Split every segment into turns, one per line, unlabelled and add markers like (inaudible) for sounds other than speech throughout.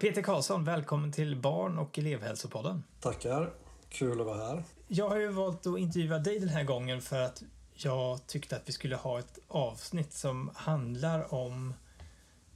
Peter Karlsson, välkommen till Barn och elevhälsopodden.
Tackar. Kul att vara här.
Jag har ju valt att intervjua dig den här gången för att jag tyckte att vi skulle ha ett avsnitt som handlar om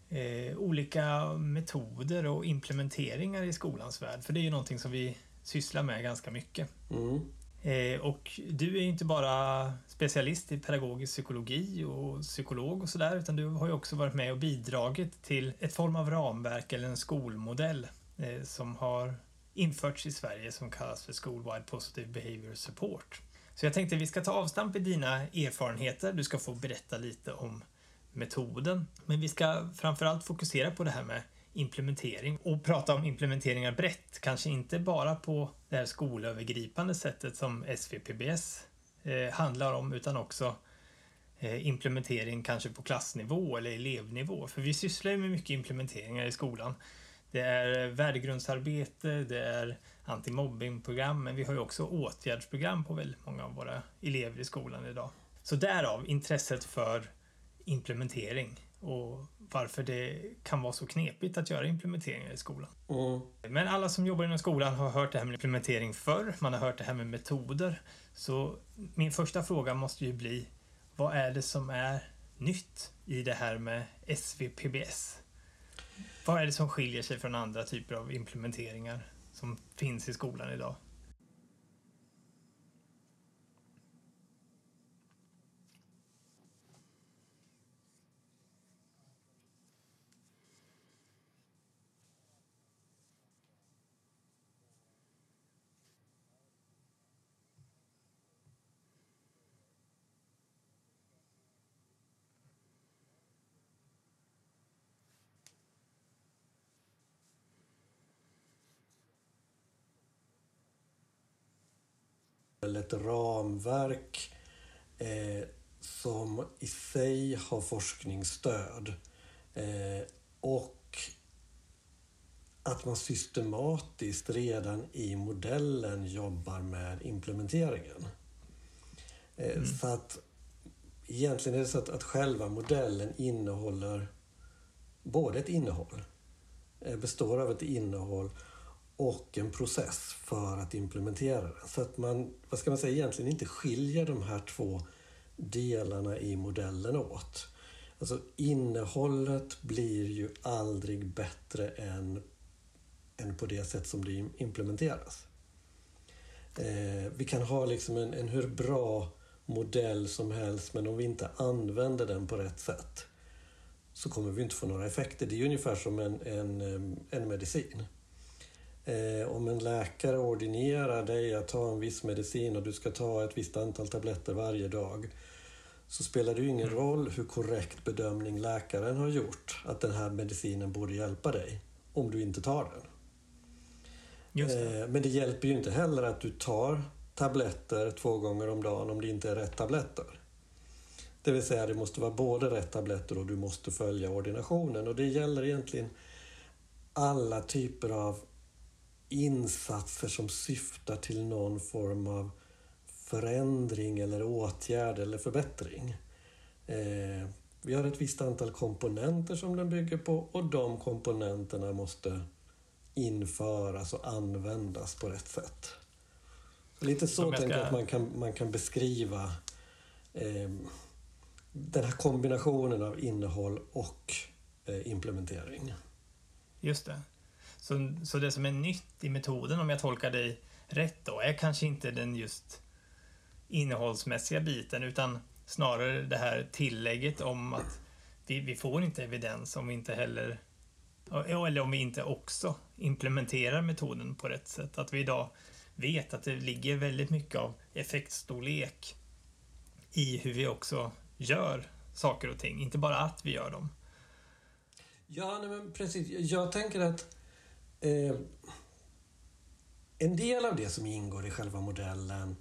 eh, olika metoder och implementeringar i skolans värld. För det är ju någonting som vi sysslar med ganska mycket.
Mm.
Eh, och du är ju inte bara specialist i pedagogisk psykologi och psykolog och sådär, utan du har ju också varit med och bidragit till ett form av ramverk eller en skolmodell eh, som har införts i Sverige som kallas för School-Wide Positive Behavior Support. Så jag tänkte vi ska ta avstamp i dina erfarenheter. Du ska få berätta lite om metoden. Men vi ska framförallt fokusera på det här med implementering och prata om implementeringar brett. Kanske inte bara på det här skolövergripande sättet som SVPBS eh, handlar om utan också eh, implementering kanske på klassnivå eller elevnivå. För vi sysslar ju med mycket implementeringar i skolan. Det är värdegrundsarbete, det är antimobbingprogram, men vi har ju också åtgärdsprogram på väldigt många av våra elever i skolan idag. Så därav intresset för implementering och varför det kan vara så knepigt att göra implementeringar i skolan.
Mm.
Men alla som jobbar inom skolan har hört det här med implementering förr, man har hört det här med metoder. Så min första fråga måste ju bli, vad är det som är nytt i det här med SVPBS? Vad är det som skiljer sig från andra typer av implementeringar som finns i skolan idag?
Ett ramverk eh, som i sig har forskningsstöd eh, och att man systematiskt redan i modellen jobbar med implementeringen. Eh,
Mm.
Så att egentligen är det så att, att själva modellen innehåller både ett innehåll, eh, består av ett innehåll och en process för att implementera den. Så att man, vad ska man säga, egentligen inte skiljer de här två delarna i modellen åt. Alltså innehållet blir ju aldrig bättre än, än på det sätt som det implementeras. Eh, vi kan ha liksom en, en hur bra modell som helst men om vi inte använder den på rätt sätt så kommer vi inte få några effekter. Det är ungefär som en, en, en medicin. Eh, om en läkare ordinerar dig att ta en viss medicin och du ska ta ett visst antal tabletter varje dag så spelar det ju ingen roll hur korrekt bedömning läkaren har gjort att den här medicinen borde hjälpa dig om du inte tar den.
Det.
Eh, Men det hjälper ju inte heller att du tar tabletter två gånger om dagen om det inte är rätt tabletter. Det vill säga det måste vara både rätt tabletter och du måste följa ordinationen och det gäller egentligen alla typer av insatser som syftar till någon form av förändring eller åtgärd eller förbättring. Eh, vi har ett visst antal komponenter som den bygger på och de komponenterna måste införas och användas på rätt sätt. Lite så
jag
tänker jag att man kan, man kan beskriva eh, den här kombinationen av innehåll och eh, implementering.
Just det. Så, så det som är nytt i metoden, om jag tolkar dig rätt då, är kanske inte den just innehållsmässiga biten utan snarare det här tillägget om att vi, vi får inte evidens om vi inte heller eller om vi inte också implementerar metoden på rätt sätt. Att vi idag vet att det ligger väldigt mycket av effektstorlek i hur vi också gör saker och ting, inte bara att vi gör dem.
Ja, nej, men precis. Jag tänker att eh, en del av det som ingår i själva modellen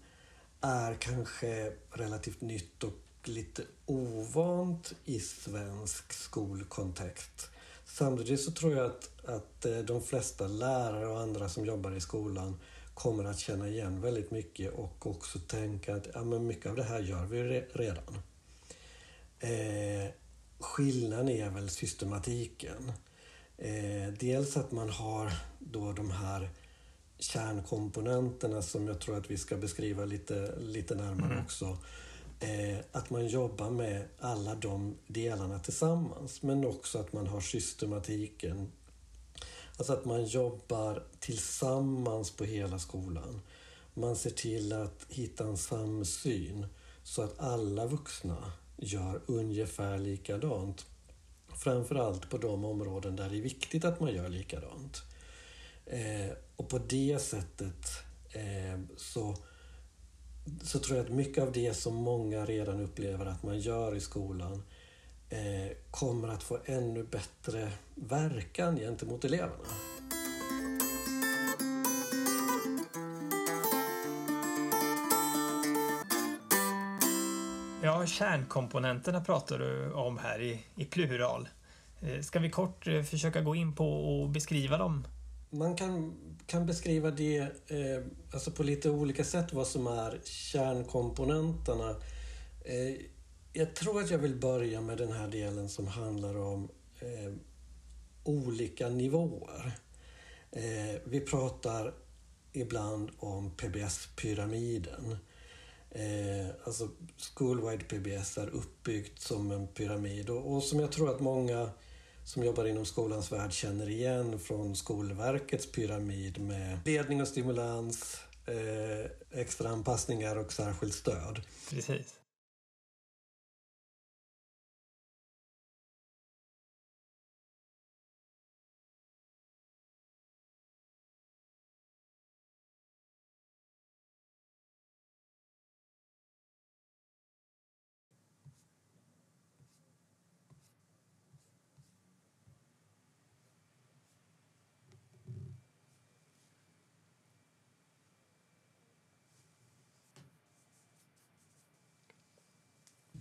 är kanske relativt nytt och lite ovant i svensk skolkontext. Samtidigt så tror jag att, att eh, de flesta lärare och andra som jobbar i skolan kommer att känna igen väldigt mycket och också tänka att ja, men mycket av det här gör vi redan. Eh, skillnaden är väl systematiken. Eh, dels att man har då de här kärnkomponenterna som jag tror att vi ska beskriva lite, lite närmare mm. också. Eh, att man jobbar med alla de delarna tillsammans men också att man har systematiken. Alltså att man jobbar tillsammans på hela skolan. Man ser till att hitta en samsyn så att alla vuxna gör ungefär likadant. Framförallt på de områden där det är viktigt att man gör likadant. Eh, och på det sättet eh, så, så tror jag att mycket av det som många redan upplever att man gör i skolan eh, kommer att få ännu bättre verkan gentemot eleverna.
Ja, kärnkomponenterna pratar du om här i, i plural. Eh, ska vi kort eh, försöka gå in på och beskriva dem?
Man kan, kan beskriva det eh, alltså på lite olika sätt, vad som är kärnkomponenterna. Eh, jag tror att jag vill börja med den här delen som handlar om eh, olika nivåer. Eh, vi pratar ibland om PBS-pyramiden. Eh, alltså Schoolwide PBS är uppbyggt som en pyramid och, och, som jag tror att många som jobbar inom skolans värld känner igen från Skolverkets pyramid med ledning och stimulans, eh, extra anpassningar och särskilt stöd.
Precis.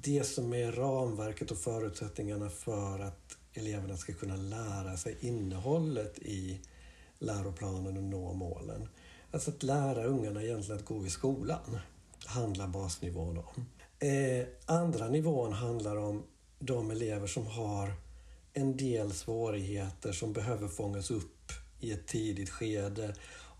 Det som är ramverket och förutsättningarna för att eleverna ska kunna lära sig innehållet i läroplanen och nå målen. Alltså att lära ungarna egentligen att gå i skolan handlar basnivån om. Eh, andra nivån handlar om de elever som har en del svårigheter som behöver fångas upp i ett tidigt skede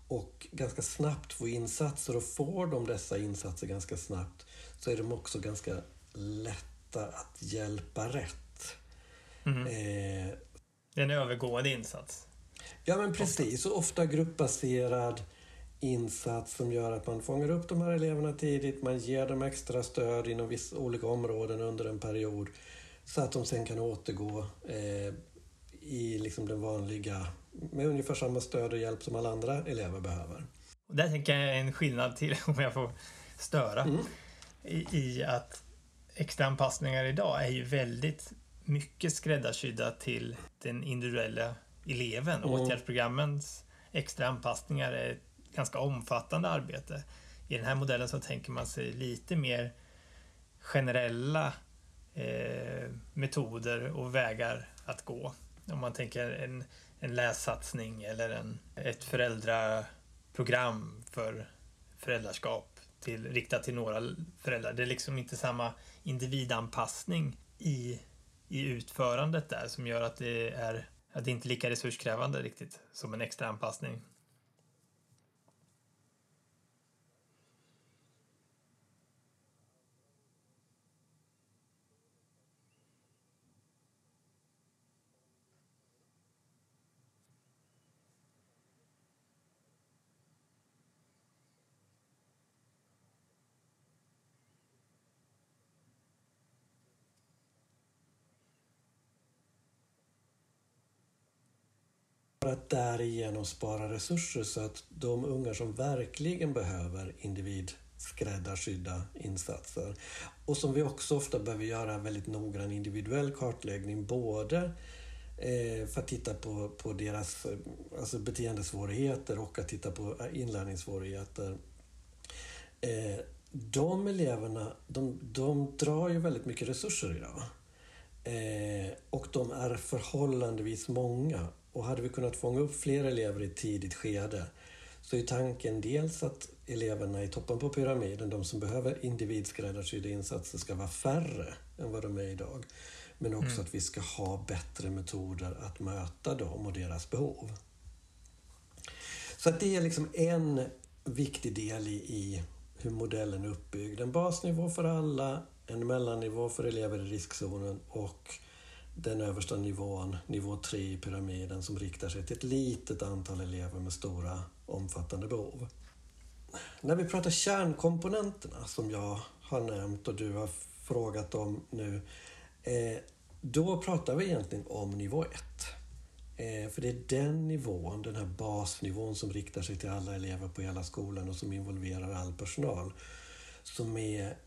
och ganska snabbt få insatser och får de dessa insatser ganska snabbt så är de också ganska lätta att hjälpa rätt.
Mm. Eh, det är en övergående insats.
Ja, men precis. Och ofta gruppbaserad insats som gör att man fångar upp de här eleverna tidigt, man ger dem extra stöd inom vissa olika områden under en period så att de sen kan återgå eh, i liksom den vanliga, med ungefär samma stöd och hjälp som alla andra elever behöver.
Och där tänker jag en skillnad till, (laughs) om jag får störa, mm. i, i att extra anpassningar idag är ju väldigt mycket skräddarsydda till den individuella eleven. Mm. Åtgärdsprogrammens extra anpassningar är ett ganska omfattande arbete. I den här modellen så tänker man sig lite mer generella eh, metoder och vägar att gå. Om man tänker en, en lässatsning eller en, ett föräldraprogram för föräldraskap till, riktat till några föräldrar. Det är liksom inte samma individanpassning i, i utförandet där som gör att det är att det inte är lika resurskrävande riktigt som en extra anpassning.
För att därigenom spara resurser så att de ungar som verkligen behöver individskräddarsydda insatser och som vi också ofta behöver göra en väldigt noggrann individuell kartläggning både eh, för att titta på, på deras eh, alltså beteendesvårigheter och att titta på inlärningssvårigheter. Eh, de eleverna de, de drar ju väldigt mycket resurser idag. Och de är förhållandevis många och hade vi kunnat fånga upp fler elever i ett tidigt skede så är tanken dels att eleverna i toppen på pyramiden, de som behöver individskräddarsydda insatser, ska vara färre än vad de är idag. Men också mm. att vi ska ha bättre metoder att möta dem och deras behov. Så att det är liksom en viktig del i, i hur modellen är uppbyggd. En basnivå för alla, en mellannivå för elever i riskzonen och den översta nivån, nivå 3 i pyramiden, som riktar sig till ett litet antal elever med stora omfattande behov. När vi pratar kärnkomponenterna som jag har nämnt och du har frågat om nu, eh, då pratar vi egentligen om nivå 1. Eh, för det är den nivån, den här basnivån som riktar sig till alla elever på hela skolan och som involverar all personal, som är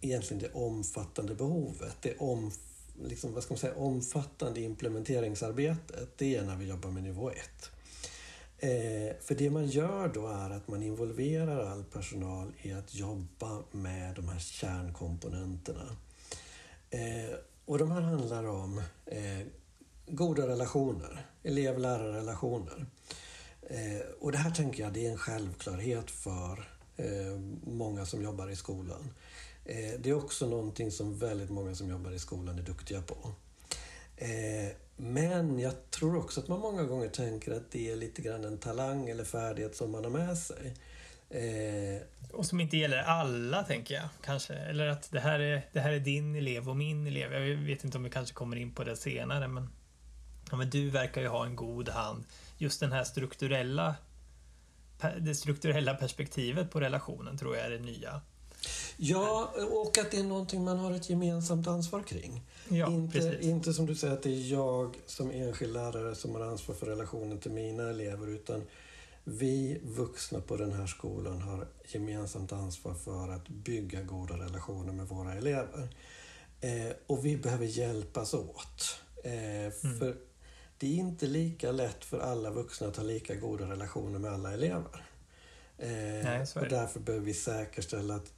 egentligen det omfattande behovet. Det om, liksom, vad ska man säga, omfattande implementeringsarbetet, det är när vi jobbar med nivå 1. Eh, för det man gör då är att man involverar all personal i att jobba med de här kärnkomponenterna. Eh, och de här handlar om eh, goda relationer, elev-lärarrelationer. Eh, och det här tänker jag det är en självklarhet för eh, många som jobbar i skolan. Eh, det är också någonting som väldigt många som jobbar i skolan är duktiga på. Eh, men jag tror också att man många gånger tänker att det är lite grann en talang eller färdighet som man har med sig.
Eh, och som inte gäller alla, tänker jag. kanske. Eller att det här, är, det här är din elev och min elev. Jag vet inte om vi kanske kommer in på det senare, men, ja, men du verkar ju ha en god hand. Just den här strukturella det strukturella perspektivet på relationen tror jag är det nya.
Ja, och att det är någonting man har ett gemensamt ansvar kring.
Ja,
inte, inte som du säger att det är jag som enskild lärare som har ansvar för relationen till mina elever utan vi vuxna på den här skolan har gemensamt ansvar för att bygga goda relationer med våra elever. Eh, och vi behöver hjälpas åt. Eh, mm. För det är inte lika lätt för alla vuxna att ha lika goda relationer med alla elever. Eh, Nej, och därför behöver vi säkerställa att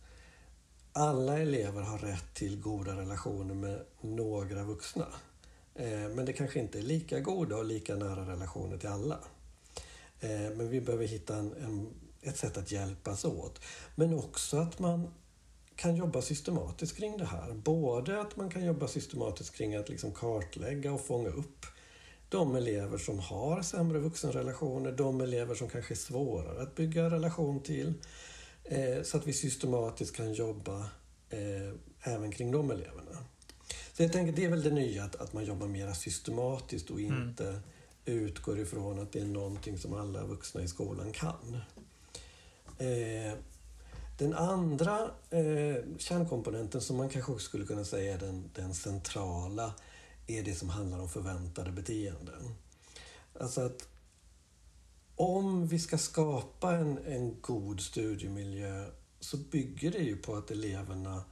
alla elever har rätt till goda relationer med några vuxna. Eh, men det kanske inte är lika goda och lika nära relationer till alla. Eh, men vi behöver hitta en, en, ett sätt att hjälpas åt. Men också att man kan jobba systematiskt kring det här. Både att man kan jobba systematiskt kring att liksom kartlägga och fånga upp de elever som har sämre vuxenrelationer, de elever som kanske är svårare att bygga relation till. Eh, så att vi systematiskt kan jobba eh, även kring de eleverna. Så jag tänker det är väl det nya, att, att man jobbar mer systematiskt och mm. inte mm. utgår ifrån att det är någonting som alla vuxna i skolan kan. Eh, den andra eh, kärnkomponenten som man kanske också skulle kunna säga är den, den centrala är det som handlar om förväntade beteenden. Alltså att om vi ska skapa en, en god studiemiljö så bygger det ju på att eleverna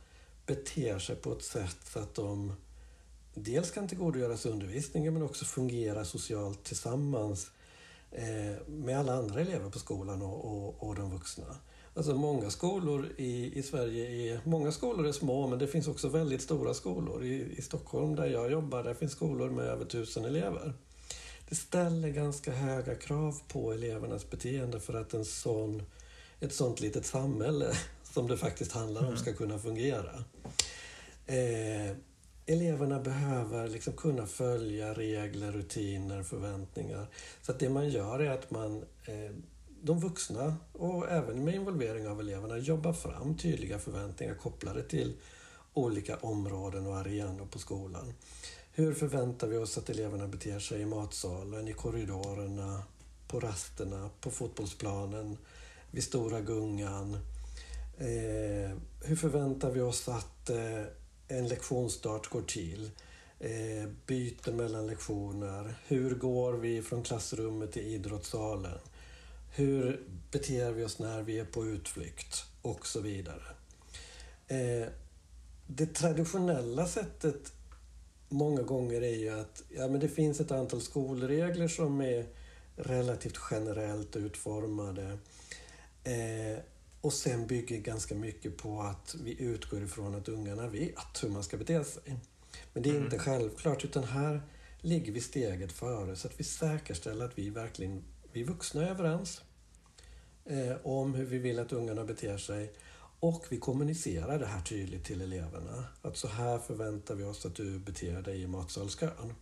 beter sig på ett sätt så att de dels kan tillgodogöra sig undervisningen men också fungera socialt tillsammans eh, med alla andra elever på skolan och, och, och de vuxna. Alltså många skolor i, i Sverige är, många skolor är små men det finns också väldigt stora skolor. I, I Stockholm där jag jobbar där finns skolor med över tusen elever. Det ställer ganska höga krav på elevernas beteende för att en sån, ett sånt litet samhälle (laughs) som det faktiskt handlar om mm. ska kunna fungera. Eh, eleverna behöver liksom kunna följa regler, rutiner, förväntningar. Så att det man gör är att man eh, de vuxna och även med involvering av eleverna jobbar fram tydliga förväntningar kopplade till olika områden och arenor på skolan. Hur förväntar vi oss att eleverna beter sig i matsalen, i korridorerna, på rasterna, på fotbollsplanen, vid stora gungan? Eh, hur förväntar vi oss att eh, en lektionsstart går till? Eh, byte mellan lektioner? Hur går vi från klassrummet till idrottssalen? Hur beter vi oss när vi är på utflykt? Och så vidare. Eh, det traditionella sättet många gånger är ju att ja, men det finns ett antal skolregler som är relativt generellt utformade. Eh, och sen bygger ganska mycket på att vi utgår ifrån att ungarna vet hur man ska bete sig. Men det är mm. inte självklart, utan här ligger vi steget före så att vi säkerställer att vi verkligen vi vuxna är överens eh, om hur vi vill att ungarna beter sig och vi kommunicerar det här tydligt till eleverna. Att så här förväntar vi oss att du beter dig i matsalskön.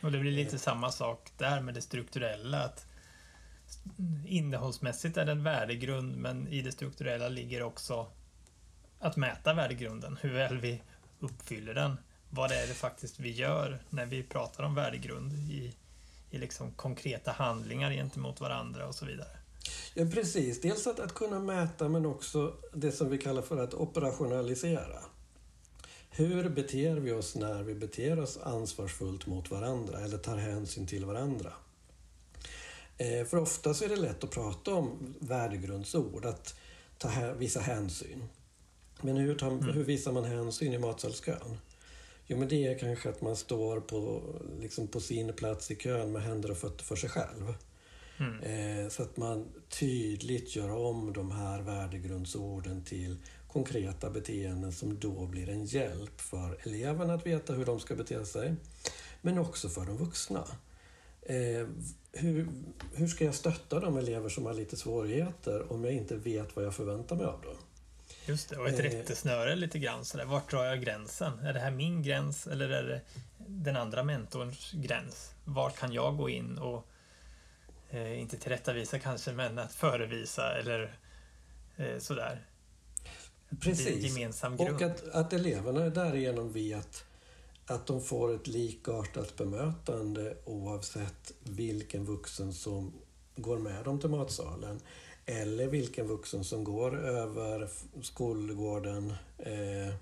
Och det blir lite samma sak där med det strukturella. Att innehållsmässigt är det en värdegrund men i det strukturella ligger också att mäta värdegrunden. Hur väl vi uppfyller den. Vad är det faktiskt vi gör när vi pratar om värdegrund i, i liksom konkreta handlingar gentemot varandra och så vidare.
Ja, precis. Dels att, att kunna mäta men också det som vi kallar för att operationalisera. Hur beter vi oss när vi beter oss ansvarsfullt mot varandra eller tar hänsyn till varandra? Eh, för ofta så är det lätt att prata om värdegrundsord, att ta, visa hänsyn. Men hur, tar, mm. hur visar man hänsyn i matsalskön? Jo, men det är kanske att man står på, liksom på sin plats i kön med händer och fötter för sig själv. Mm. Eh, så att man tydligt gör om de här värdegrundsorden till konkreta beteenden som då blir en hjälp för eleverna att veta hur de ska bete sig. Men också för de vuxna. Eh, hur, hur ska jag stötta de elever som har lite svårigheter om jag inte vet vad jag förväntar mig av dem?
Just det, och ett eh, rättesnöre lite grann sådär. Vart drar jag gränsen? Är det här min gräns eller är det den andra mentorns gräns? Var kan jag gå in och eh, inte tillrättavisa kanske, men att förevisa eller eh, sådär.
Precis. Och att, att eleverna därigenom vet att de får ett likartat bemötande oavsett vilken vuxen som går med dem till matsalen eller vilken vuxen som går över skolgården eh,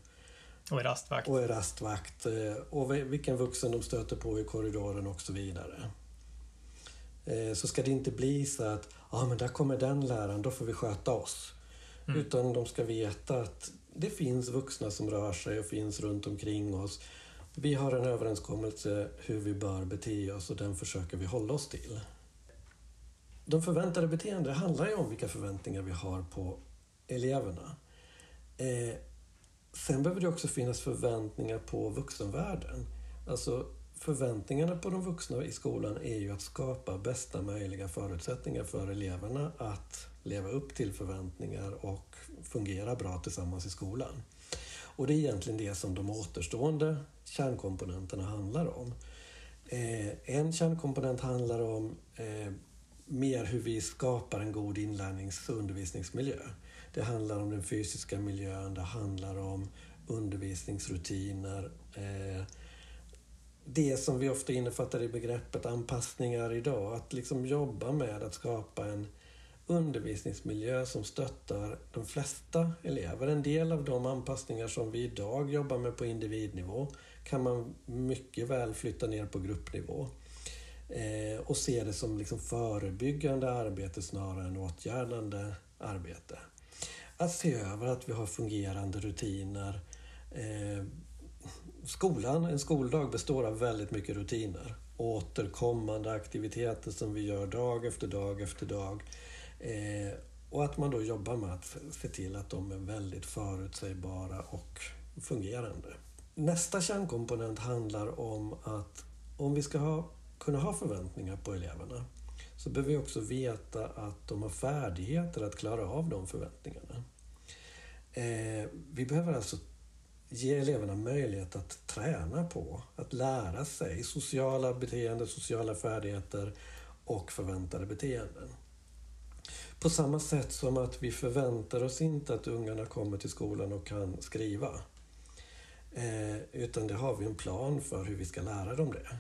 och är rastvakt.
Och är rastvakt eh, och vilken vuxen de stöter på i korridoren och så vidare. Eh, så ska det inte bli så att ja ah, men där kommer den läraren, då får vi sköta oss. Mm. Utan de ska veta att det finns vuxna som rör sig och finns runt omkring oss. Vi har en överenskommelse hur vi bör bete oss och den försöker vi hålla oss till. De förväntade beteenden handlar ju om vilka förväntningar vi har på eleverna. Eh, sen behöver det också finnas förväntningar på vuxenvärlden. Alltså förväntningarna på de vuxna i skolan är ju att skapa bästa möjliga förutsättningar för eleverna att leva upp till förväntningar och fungera bra tillsammans i skolan. Och det är egentligen det som de återstående kärnkomponenterna handlar om. Eh, en kärnkomponent handlar om eh, mer hur vi skapar en god inlärnings och undervisningsmiljö. Det handlar om den fysiska miljön, det handlar om undervisningsrutiner, eh, det som vi ofta innefattar i begreppet anpassningar idag. Att liksom jobba med att skapa en undervisningsmiljö som stöttar de flesta elever. En del av de anpassningar som vi idag jobbar med på individnivå kan man mycket väl flytta ner på gruppnivå. Eh, och se det som liksom förebyggande arbete snarare än åtgärdande arbete. Att se över att vi har fungerande rutiner, eh, skolan, en skoldag består av väldigt mycket rutiner. Återkommande aktiviteter som vi gör dag efter dag efter dag. Eh, och att man då jobbar med att se till att de är väldigt förutsägbara och fungerande. Nästa kärnkomponent handlar om att om vi ska ha, kunna ha förväntningar på eleverna så behöver vi också veta att de har färdigheter att klara av de förväntningarna. Eh, vi behöver alltså ge eleverna möjlighet att träna på, att lära sig sociala beteenden, sociala färdigheter och förväntade beteenden. På samma sätt som att vi förväntar oss inte att ungarna kommer till skolan och kan skriva. Eh, utan det har vi en plan för hur vi ska lära dem det.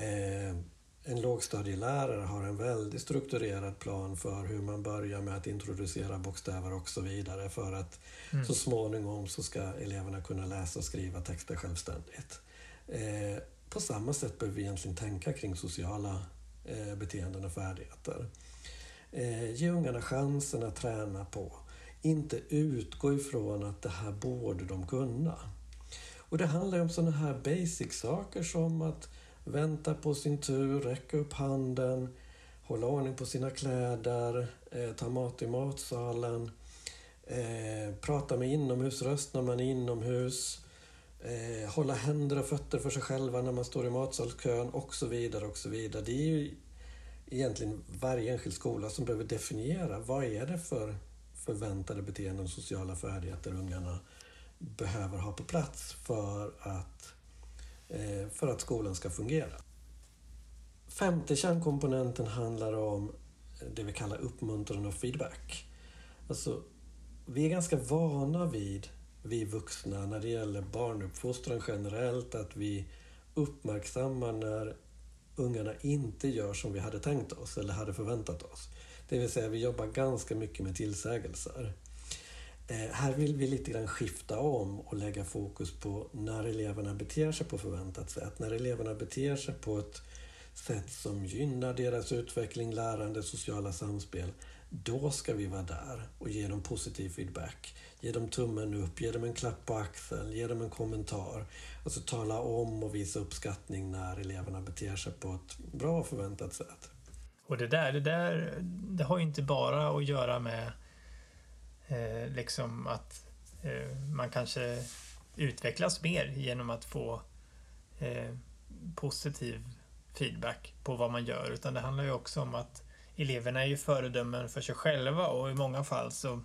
Eh, en lågstadielärare har en väldigt strukturerad plan för hur man börjar med att introducera bokstäver och så vidare för att mm. så småningom så ska eleverna kunna läsa och skriva texter självständigt. Eh, på samma sätt behöver vi egentligen tänka kring sociala eh, beteenden och färdigheter. Eh, ge ungarna chansen att träna på. Inte utgå ifrån att det här borde de kunna. Och det handlar om sådana här basic saker som att vänta på sin tur, räcka upp handen, hålla ordning på sina kläder, eh, ta mat i matsalen, eh, prata med inomhusröst när man är inomhus, eh, hålla händer och fötter för sig själva när man står i matsalskön och så vidare. och så vidare. Det är ju egentligen varje enskild skola som behöver definiera vad är det för förväntade beteenden och sociala färdigheter ungarna behöver ha på plats för att, eh, Eh, för att skolan ska fungera. Femte kärnkomponenten handlar om det vi kallar uppmuntran och feedback. Alltså, vi är ganska vana vid, vi vuxna, när det gäller barnuppfostran generellt, att vi uppmärksammar när ungarna inte gör som vi hade tänkt oss eller hade förväntat oss. Det vill säga, vi jobbar ganska mycket med tillsägelser. Eh, här vill vi lite grann skifta om och lägga fokus på när eleverna beter sig på förväntat sätt. När eleverna beter sig på ett sätt som gynnar deras utveckling, lärande, sociala samspel. Då ska vi vara där och ge dem positiv feedback. Ge dem tummen upp, ge dem en klapp på axeln, ge dem en kommentar. Alltså tala om och visa uppskattning när eleverna beter sig på ett bra och förväntat sätt.
Och det där, det där det har ju inte bara att göra med eh, liksom att eh, man kanske utvecklas mer genom att få eh, positiv feedback på vad man gör. Utan det handlar ju också om att eleverna är ju föredömen för sig själva och i många fall så,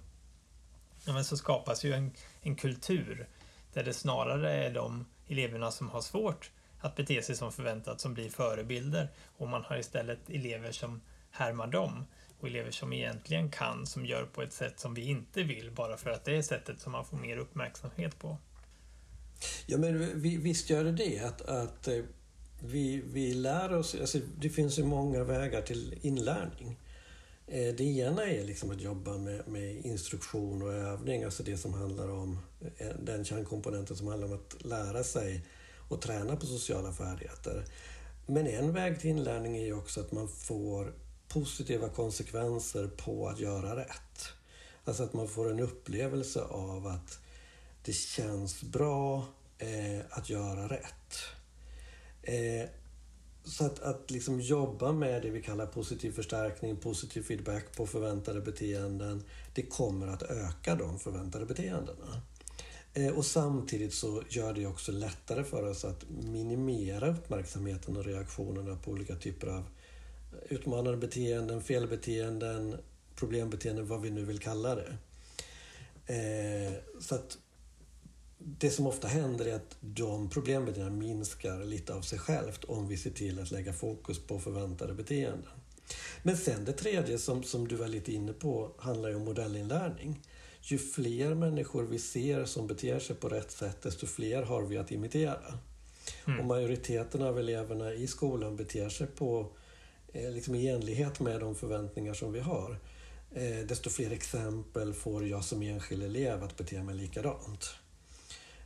ja, så skapas ju en, en kultur där det snarare är de eleverna som har svårt att bete sig som förväntat som blir förebilder och man har istället elever som härmar dem och elever som egentligen kan som gör på ett sätt som vi inte vill bara för att det är sättet som man får mer uppmärksamhet på.
Ja men visst gör det det att, att eh, vi, vi lär oss, alltså det finns ju många vägar till inlärning. Eh, det ena är liksom att jobba med, med, instruktion och övning, alltså det som handlar om eh, den kärnkomponenten som handlar om att lära sig och träna på sociala färdigheter. Men en väg till inlärning är ju också att man får positiva konsekvenser på att göra rätt. Alltså att man får en upplevelse av att det känns bra eh, att göra rätt. Eh, så att, att liksom jobba med det vi kallar positiv förstärkning, positiv feedback på förväntade beteenden, det kommer att öka de förväntade beteendena. Eh, och samtidigt så gör det också lättare för oss att minimera uppmärksamheten och reaktionerna på olika typer av utmanande beteenden, felbeteenden, problembeteenden, vad vi nu vill kalla det. Eh, så att det som ofta händer är att de problembeteendena minskar lite av sig självt om vi ser till att lägga fokus på förväntade beteenden. Men sen det tredje som, som du var lite inne på handlar ju om modellinlärning. Ju fler människor vi ser som beter sig på rätt sätt, desto fler har vi att imitera. Mm. Och majoriteten av eleverna i skolan beter sig på, liksom i enlighet med de förväntningar som vi har. Eh, desto fler exempel får jag som enskild elev att bete mig likadant.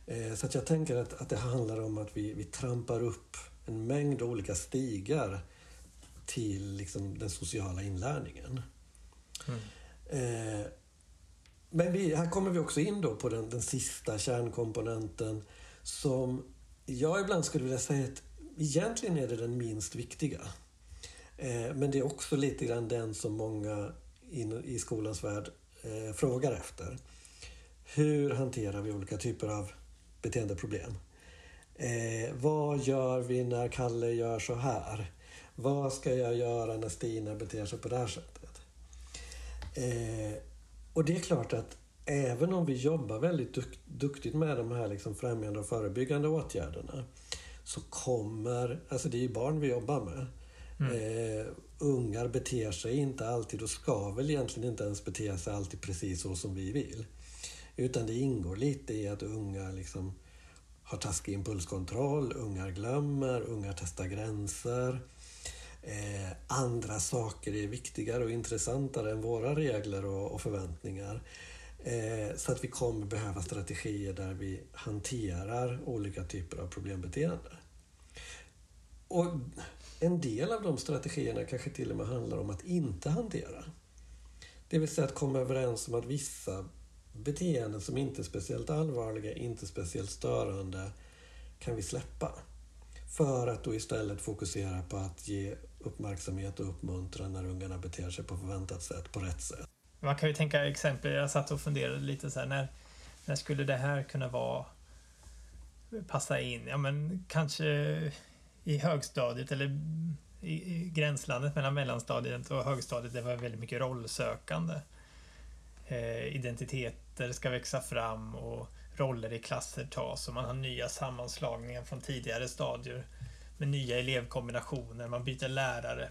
Eh, så att jag tänker att, att det handlar om att vi, vi trampar upp en mängd olika stigar till liksom den sociala inlärningen. Mm. Eh, men vi, här kommer vi också in då på den, den sista kärnkomponenten som jag ibland skulle vilja säga att egentligen är det den minst viktiga. Eh, men det är också lite grann den som många i skolans värld eh, frågar efter. Hur hanterar vi olika typer av beteendeproblem. Eh, vad gör vi när Kalle gör så här? Vad ska jag göra när Stina beter sig på det här sättet? Eh, och det är klart att även om vi jobbar väldigt duk duktigt med de här liksom främjande och förebyggande åtgärderna så kommer, alltså det är ju barn vi jobbar med. Mm. Eh, ungar beter sig inte alltid och ska väl egentligen inte ens bete sig alltid precis så som vi vill. Utan det ingår lite i att unga liksom har taskig impulskontroll, ungar glömmer, ungar testar gränser. Eh, andra saker är viktigare och intressantare än våra regler och, och förväntningar. Eh, så att vi kommer behöva strategier där vi hanterar olika typer av problembeteende. Och en del av de strategierna kanske till och med handlar om att inte hantera. Det vill säga att komma överens om att vissa beteenden som inte är speciellt allvarliga, inte speciellt störande, kan vi släppa. För att då istället fokusera på att ge uppmärksamhet och uppmuntran när ungarna beter sig på förväntat sätt, på rätt sätt.
Man kan ju tänka exempel, jag satt och funderade lite så här, när, när skulle det här kunna vara passa in? Ja men kanske i högstadiet eller i, i gränslandet mellan mellanstadiet och högstadiet, det var väldigt mycket rollsökande. eh, identiteter ska växa fram och roller i klasser tas och man har nya sammanslagningar från tidigare stadier med nya elevkombinationer, man byter lärare.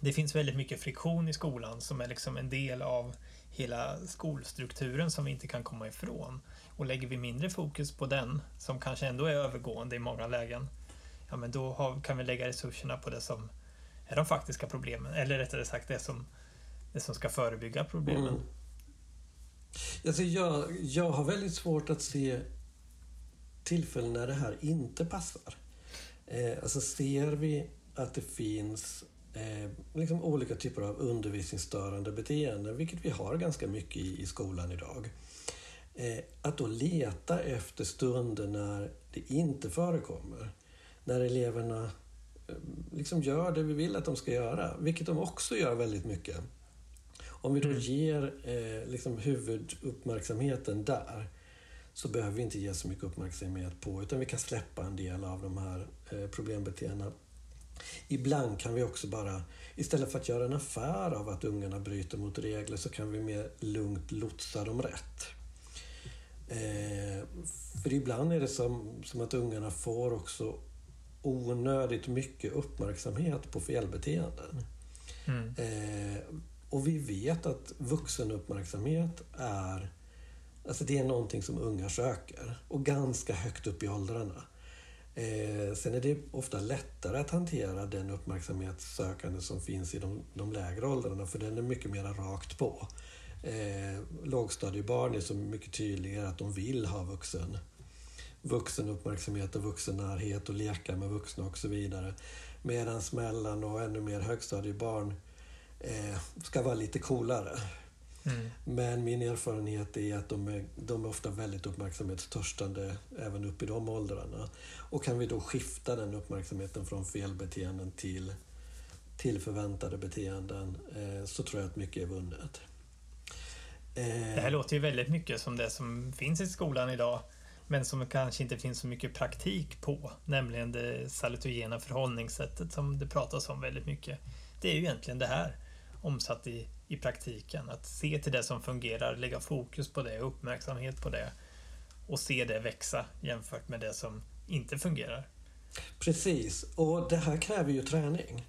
Det finns väldigt mycket friktion i skolan som är liksom en del av hela skolstrukturen som vi inte kan komma ifrån. Och lägger vi mindre fokus på den, som kanske ändå är övergående i många lägen, ja men då har, kan vi lägga resurserna på det som är de faktiska problemen, eller rättare sagt det som, det som ska förebygga problemen. Mm.
Alltså jag, jag har väldigt svårt att se tillfällen när det här inte passar. Eh, alltså ser vi att det finns eh, liksom olika typer av undervisningsstörande beteenden, vilket vi har ganska mycket i, i skolan idag. Eh, att då leta efter stunder när det inte förekommer. När eleverna eh, liksom gör det vi vill att de ska göra, vilket de också gör väldigt mycket. Om vi då mm. ger eh, liksom huvuduppmärksamheten där så behöver vi inte ge så mycket uppmärksamhet på utan vi kan släppa en del av de här eh, problembeteendena. Ibland kan vi också bara, istället för att göra en affär av att ungarna bryter mot regler så kan vi mer lugnt lotsa dem rätt. Eh, för ibland är det som, som att ungarna får också onödigt mycket uppmärksamhet på felbeteenden. Mm. Eh, och vi vet att vuxenuppmärksamhet är Alltså det är någonting som unga söker och ganska högt upp i åldrarna. Eh, sen är det ofta lättare att hantera den uppmärksamhetssökande som finns i de, de lägre åldrarna för den är mycket mer rakt på. Eh, lågstadiebarn är så mycket tydligare att de vill ha vuxen vuxenuppmärksamhet och vuxennärhet och leka med vuxna och så vidare. Medan mellan och ännu mer högstadiebarn eh, ska vara lite coolare. Mm. Men min erfarenhet är att de är, de är ofta väldigt uppmärksamhetstörstande även upp i de åldrarna. Och kan vi då skifta den uppmärksamheten från felbeteenden till, till förväntade beteenden eh, så tror jag att mycket är vunnet.
Eh, det här låter ju väldigt mycket som det som finns i skolan idag men som kanske inte finns så mycket praktik på, nämligen det salutogena förhållningssättet som det pratas om väldigt mycket. Det är ju egentligen det här omsatt i, i praktiken. Att se till det som fungerar, lägga fokus på det, uppmärksamhet på det och se det växa jämfört med det som inte fungerar.
Precis, och det här kräver ju träning.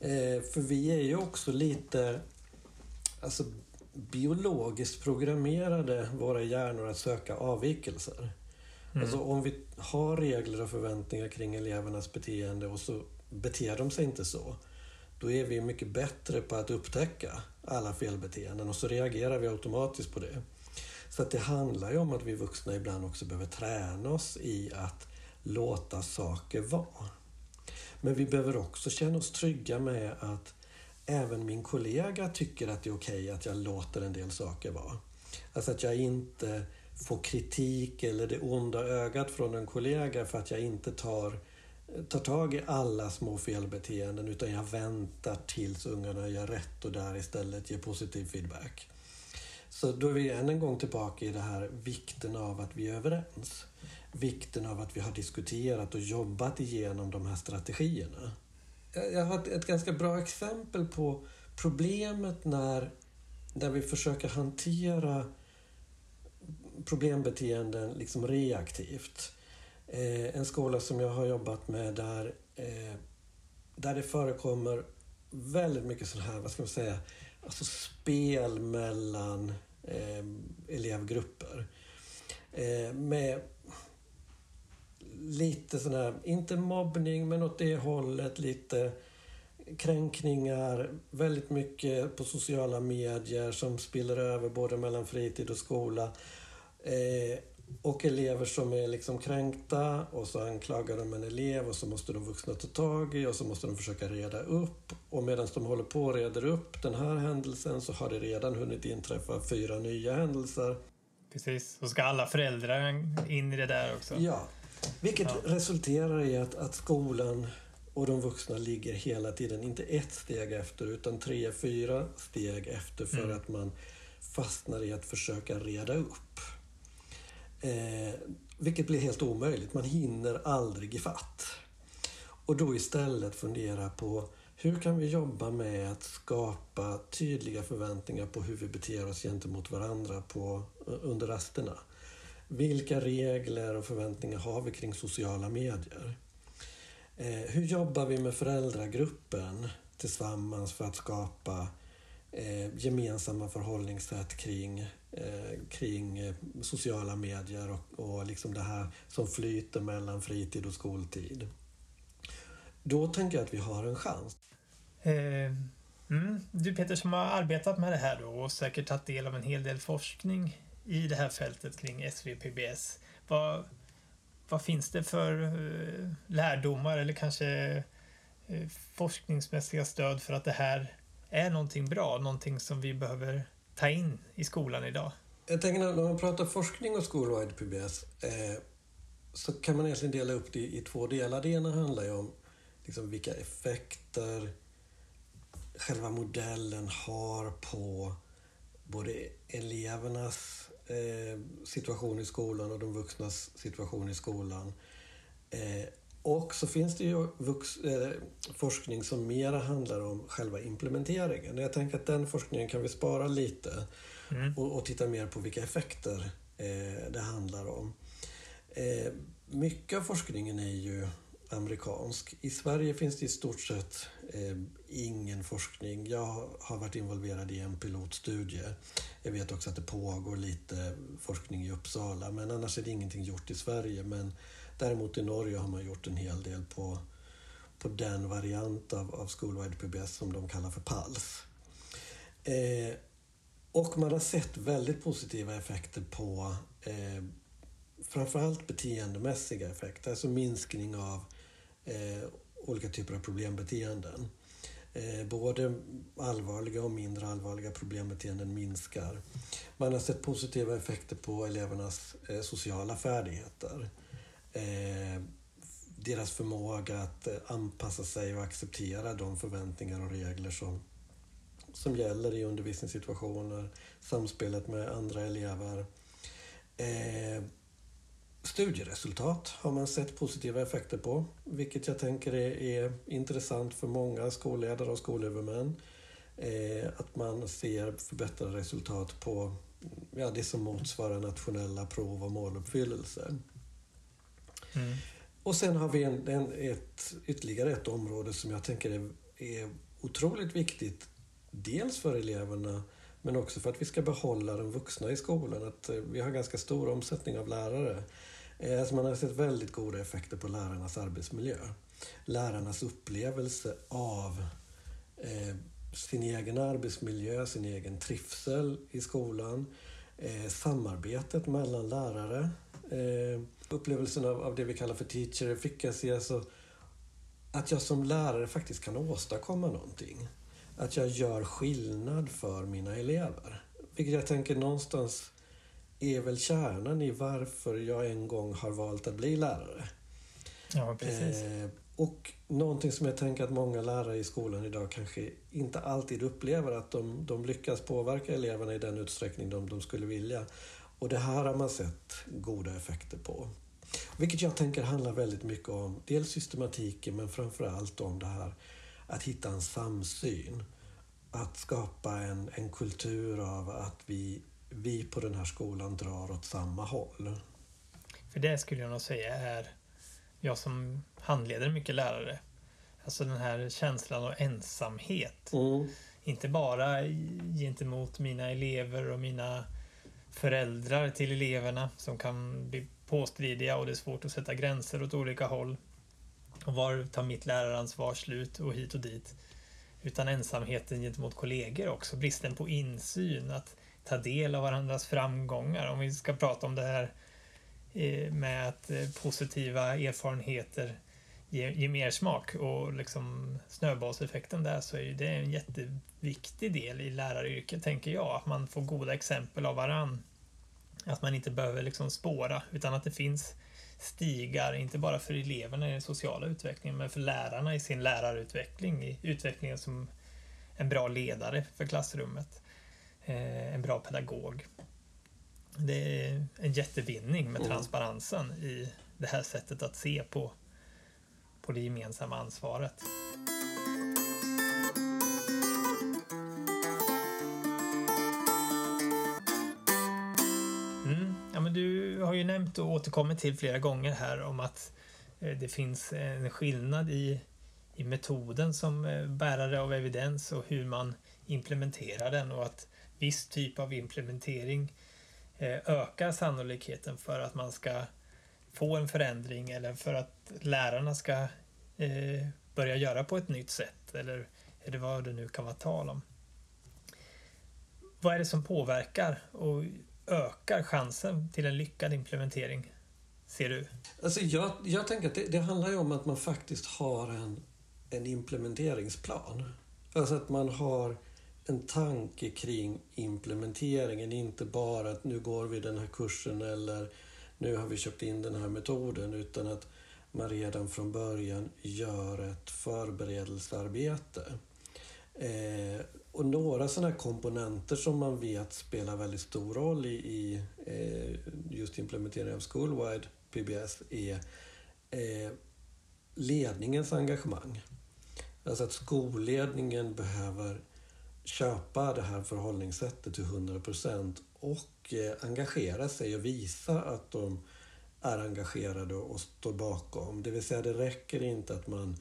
Eh, för vi är ju också lite alltså, biologiskt programmerade, våra hjärnor, att söka avvikelser. Mm. Alltså om vi har regler och förväntningar kring elevernas beteende och så beter de sig inte så då är vi mycket bättre på att upptäcka alla felbeteenden och så reagerar vi automatiskt på det. Så att det handlar ju om att vi vuxna ibland också behöver träna oss i att låta saker vara. Men vi behöver också känna oss trygga med att även min kollega tycker att det är okej okay att jag låter en del saker vara. Alltså att jag inte få kritik eller det onda ögat från en kollega för att jag inte tar tar tag i alla små felbeteenden utan jag väntar tills ungarna gör rätt och där istället ger positiv feedback. Så då är vi än en gång tillbaka i det här vikten av att vi är överens. Vikten av att vi har diskuterat och jobbat igenom de här strategierna. Jag har ett ganska bra exempel på problemet när, när vi försöker hantera problembeteenden liksom reaktivt. Eh, en skola som jag har jobbat med där, eh, där det förekommer väldigt mycket sån här, vad ska man säga, alltså spel mellan eh, elevgrupper. Eh, med lite sån här, inte mobbning men åt det hållet, lite kränkningar, väldigt mycket på sociala medier som spiller över både mellan fritid och skola. Eh, och elever som är liksom kränkta och så anklagar de en elev och så måste de vuxna ta tag i och så måste de försöka reda upp. Och medan de håller på och reder upp den här händelsen så har det redan hunnit inträffa fyra nya händelser.
Precis, och ska alla föräldrar in i det där också?
Ja, vilket ja. resulterar i att, att skolan och de vuxna ligger hela tiden, inte ett steg efter utan tre, fyra steg efter för mm. att man fastnar i att försöka reda upp. Eh, vilket blir helt omöjligt. Man hinner aldrig ifatt. Och då istället fundera på hur kan vi jobba med att skapa tydliga förväntningar på hur vi beter oss gentemot varandra på, eh, under rasterna? Vilka regler och förväntningar har vi kring sociala medier? Eh, hur jobbar vi med föräldragruppen tillsammans för att skapa eh, gemensamma förhållningssätt kring, Eh, kring eh, sociala medier och, och liksom det här som flyter mellan fritid och skoltid? Då tänker jag att vi har en chans.
Eh, mm. Du Peter som har arbetat med det här då och säkert tagit del av en hel del forskning i det här fältet kring SVPBS. Vad, vad finns det för eh, lärdomar eller kanske eh, forskningsmässiga stöd för att det här är någonting bra, någonting som vi behöver ta in i skolan idag?
Jag tänker när man pratar forskning och skolwide PBS eh, så kan man egentligen dela upp det i två delar. Det ena handlar ju om liksom vilka effekter själva modellen har på både elevernas eh, situation i skolan och de vuxnas situation i skolan. Eh, och så finns det ju eh, forskning som mera handlar om själva implementeringen. Jag tänker att den forskningen kan vi spara lite mm. och, och, titta mer på vilka effekter eh, det handlar om. Eh, mycket av forskningen är ju amerikansk. I Sverige finns det i stort sett eh, ingen forskning. Jag har varit involverad i en pilotstudie. Jag vet också att det pågår lite forskning i Uppsala men annars är det ingenting gjort i Sverige. Men däremot i Norge har man gjort en hel del på, på den variant av, av Schoolwide PBS som de kallar för PALS. Eh, och man har sett väldigt positiva effekter på eh, framförallt beteendemässiga effekter, alltså minskning av eh, olika typer av problembeteenden. Eh, både allvarliga och mindre allvarliga problembeteenden minskar. Man har sett positiva effekter på elevernas eh, sociala färdigheter. Eh, deras förmåga att eh, anpassa sig och acceptera de förväntningar och regler som, som gäller i undervisningssituationer, samspelet med andra elever. Eh, Studieresultat har man sett positiva effekter på, vilket jag tänker är, är intressant för många skolledare och skolhuvudmän. Eh, att man ser förbättrade resultat på ja, det som motsvarar nationella prov och måluppfyllelse. Mm. Och sen har vi en, en, ett, ytterligare ett område som jag tänker är, är otroligt viktigt. Dels för eleverna men också för att vi ska behålla de vuxna i skolan. Att eh, vi har ganska stor omsättning av lärare. Alltså man har sett väldigt goda effekter på lärarnas arbetsmiljö. Lärarnas upplevelse av eh, sin egen arbetsmiljö, sin egen trivsel i skolan, eh, samarbetet mellan lärare, eh, upplevelsen av, av, det vi kallar för teacher efficacy, alltså att jag som lärare faktiskt kan åstadkomma någonting. Att jag gör skillnad för mina elever. Vilket jag tänker någonstans är väl kärnan i varför jag en gång har valt att bli lärare.
Ja, precis. Eh,
och någonting som jag tänker att många lärare i skolan idag kanske inte alltid upplever att de, de lyckas påverka eleverna i den utsträckning de, de skulle vilja. Och det här har man sett goda effekter på. Vilket jag tänker handlar väldigt mycket om dels systematiken men framförallt om det här att hitta en samsyn. Att skapa en, en kultur av att vi vi på den här skolan drar åt samma håll.
För det skulle jag nog säga är, jag som handleder mycket lärare, alltså den här känslan av ensamhet. Mm. Inte bara gentemot mina elever och mina föräldrar till eleverna som kan bli påstridiga och det är svårt att sätta gränser åt olika håll. Och var tar mitt läraransvar slut och hit och dit. Utan ensamheten gentemot kollegor också, bristen på insyn. att ta del av varandras framgångar. Om vi ska prata om det här eh, med att eh, positiva erfarenheter ger, ger mer smak och liksom snöbollseffekten där så är det en jätteviktig del i läraryrket tänker jag. Att man får goda exempel av varann. Att man inte behöver liksom spåra utan att det finns stigar, inte bara för eleverna i den sociala utvecklingen men för lärarna i sin lärarutveckling, i utvecklingen som en bra ledare för klassrummet. Eh, en bra pedagog. Det är en jättevinning med mm. transparensen i det här sättet att se på, på det gemensamma ansvaret. Nämnt och återkommit till flera gånger här om att eh, det finns en skillnad i, i metoden som eh, bärare av evidens och hur man implementerar den och att viss typ av implementering eh, ökar sannolikheten för att man ska få en förändring eller för att lärarna ska börja göra på ett nytt sätt eller, eller vad det nu kan vara tal om. Vad är det som påverkar och ökar chansen till en lyckad implementering? Ser du?
Alltså jag, jag tänker att det, det handlar ju om att man faktiskt har en, en implementeringsplan. Alltså att man har en tanke kring implementeringen, inte bara att nu går vi den här kursen eller nu har vi köpt in den här metoden, utan att man redan från början gör ett förberedelsearbete. Eh, och några sådana komponenter som man vet spelar väldigt stor roll i, i eh, just implementeringen av Schoolwide PBS är eh, ledningens engagemang. Alltså att skolledningen behöver köpa det här förhållningssättet till 100 procent och eh, engagera sig och visa att de är engagerade och står bakom. Det vill säga det räcker inte att man eh,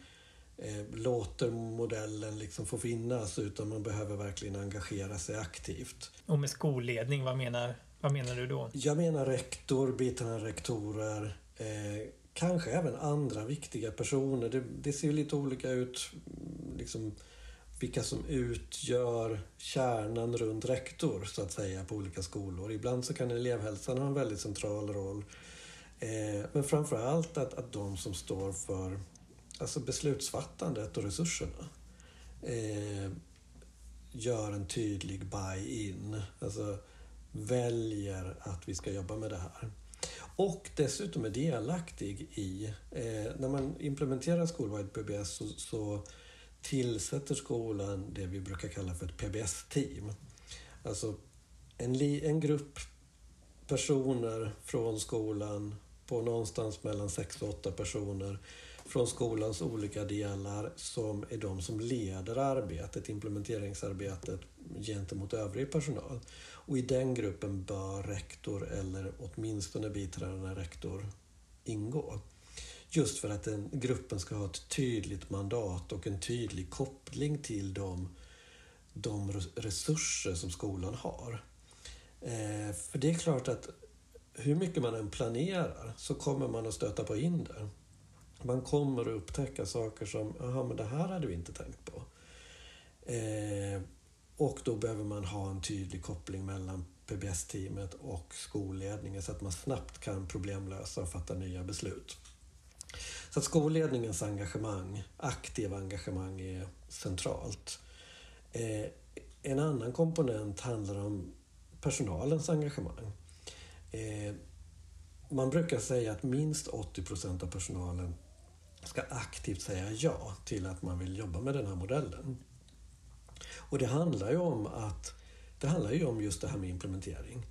låter modellen liksom få finnas utan man behöver verkligen engagera sig aktivt.
Och med skolledning, vad menar, vad menar du då?
Jag menar rektor, biträdande rektorer, eh, kanske även andra viktiga personer. Det, det ser lite olika ut liksom, vilka som utgör kärnan runt rektor så att säga på olika skolor. Ibland så kan elevhälsan ha en väldigt central roll. Eh, men framför allt att, att de som står för alltså beslutsfattandet och resurserna eh, gör en tydlig buy-in. Alltså väljer att vi ska jobba med det här. Och dessutom är delaktig i, eh, när man implementerar Skolwide PBS så, så tillsätter skolan det vi brukar kalla för ett PBS-team. Alltså en, li, en grupp personer från skolan på någonstans mellan sex och åtta personer från skolans olika delar som är de som leder arbetet, implementeringsarbetet gentemot övrig personal. Och i den gruppen bör rektor eller åtminstone biträdande rektor ingå. Just för att den gruppen ska ha ett tydligt mandat och en tydlig koppling till de, de resurser som skolan har. Eh, för det är klart att hur mycket man än planerar så kommer man att stöta på hinder. Man kommer att upptäcka saker som, jaha men det här hade vi inte tänkt på. Eh, och då behöver man ha en tydlig koppling mellan PBS-teamet och skolledningen så att man snabbt kan problemlösa och fatta nya beslut. Så att skolledningens engagemang, aktiva engagemang är centralt. Eh, en annan komponent handlar om personalens engagemang. Eh, man brukar säga att minst 80 procent av personalen ska aktivt säga ja till att man vill jobba med den här modellen. Och det handlar ju om att det handlar ju om just det här med implementering.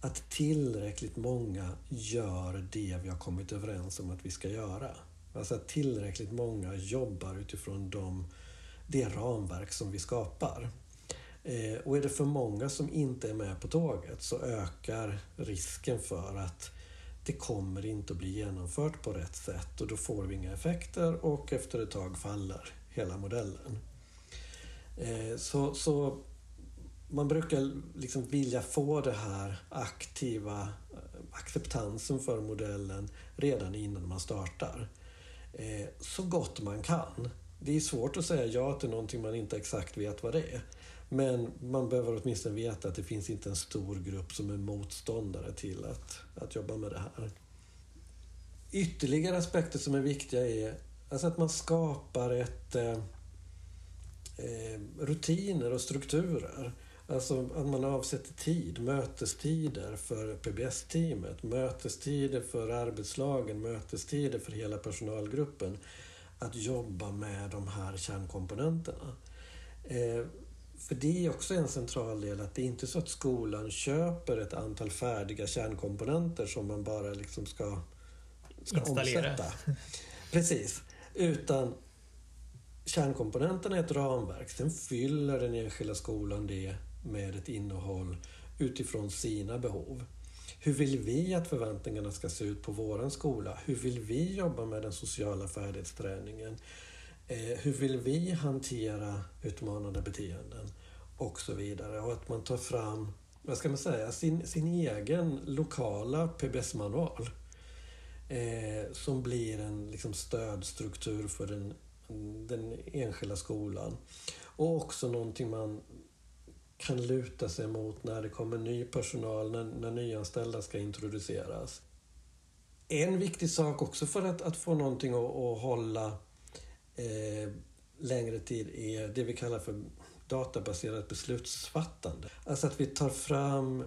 Att tillräckligt många gör det vi har kommit överens om att vi ska göra. Alltså att tillräckligt många jobbar utifrån de, det ramverk som vi skapar. Eh, och är det för många som inte är med på tåget så ökar risken för att det kommer inte att bli genomfört på rätt sätt och då får vi inga effekter och efter ett tag faller hela modellen. Eh, så, så man brukar liksom vilja få den här aktiva eh, acceptansen för modellen redan innan man startar. Eh, så gott man kan. Det är svårt att säga ja till någonting man inte exakt vet vad det är. Men man behöver åtminstone veta att det finns inte en stor grupp som är motståndare till att, att jobba med det här. Ytterligare aspekter som är viktiga är alltså att man skapar ett eh, eh rutiner och strukturer. Alltså att man avsätter tid, mötestider för PBS-teamet, mötestider för arbetslagen, mötestider för hela personalgruppen. Att jobba med de här kärnkomponenterna. Eh, för det är också en central del att det är inte så att skolan köper ett antal färdiga kärnkomponenter som man bara liksom ska, ska omsätta. (laughs) Precis. Utan kärnkomponenterna är ett ramverk. Sen fyller den enskilda skolan det med ett innehåll utifrån sina behov. Hur vill vi att förväntningarna ska se ut på våran skola? Hur vill vi jobba med den sociala färdighetsträningen? Eh, hur vill vi hantera utmanande beteenden? Och så vidare. Och att man tar fram, vad ska man säga, sin, sin egen lokala PBS-manual. Eh, som blir en liksom, stödstruktur för den, den enskilda skolan. Och också någonting man kan luta sig mot när det kommer ny personal, när, när nyanställda ska introduceras. En viktig sak också för att, att få någonting att, att hålla eh, längre tid är det vi kallar för databaserat beslutsfattande. Alltså att vi tar fram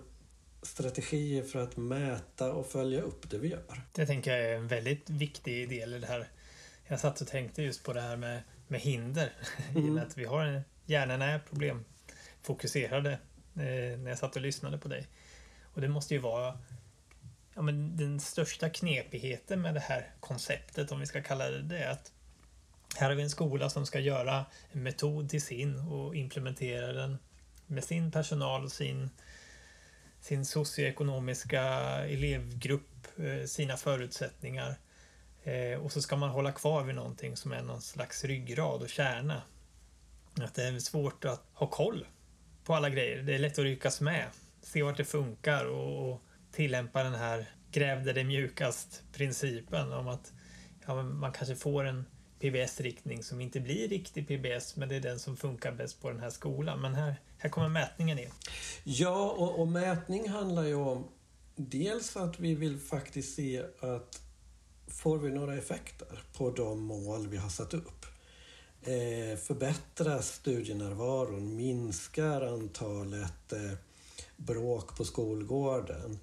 strategier för att mäta och följa upp det vi gör.
Det tänker jag är en väldigt viktig del i det här. Jag satt och tänkte just på det här med, med hinder. (laughs) Mm. Att vi har hjärnan är problemfokuserade eh, när jag satt och lyssnade på dig. Och det måste ju vara ja, men den största knepigheten med det här konceptet, om vi ska kalla det det, att här har vi en skola som ska göra en metod till sin och implementera den med sin personal och sin, sin socioekonomiska elevgrupp, eh, sina förutsättningar. Eh, och så ska man hålla kvar vid någonting som är någon slags ryggrad och kärna. Att det är svårt att ha koll på alla grejer. Det är lätt att ryckas med, se vart det funkar och, och tillämpa den här gräv där det mjukast principen om att ja, man kanske får en PBS-riktning som inte blir riktig PBS men det är den som funkar bäst på den här skolan. Men här, här kommer mätningen in.
Ja, och, och mätning handlar ju om dels att vi vill faktiskt se att får vi några effekter på de mål vi har satt upp? Eh, förbättras studienärvaron? Minskar antalet eh, bråk på skolgården?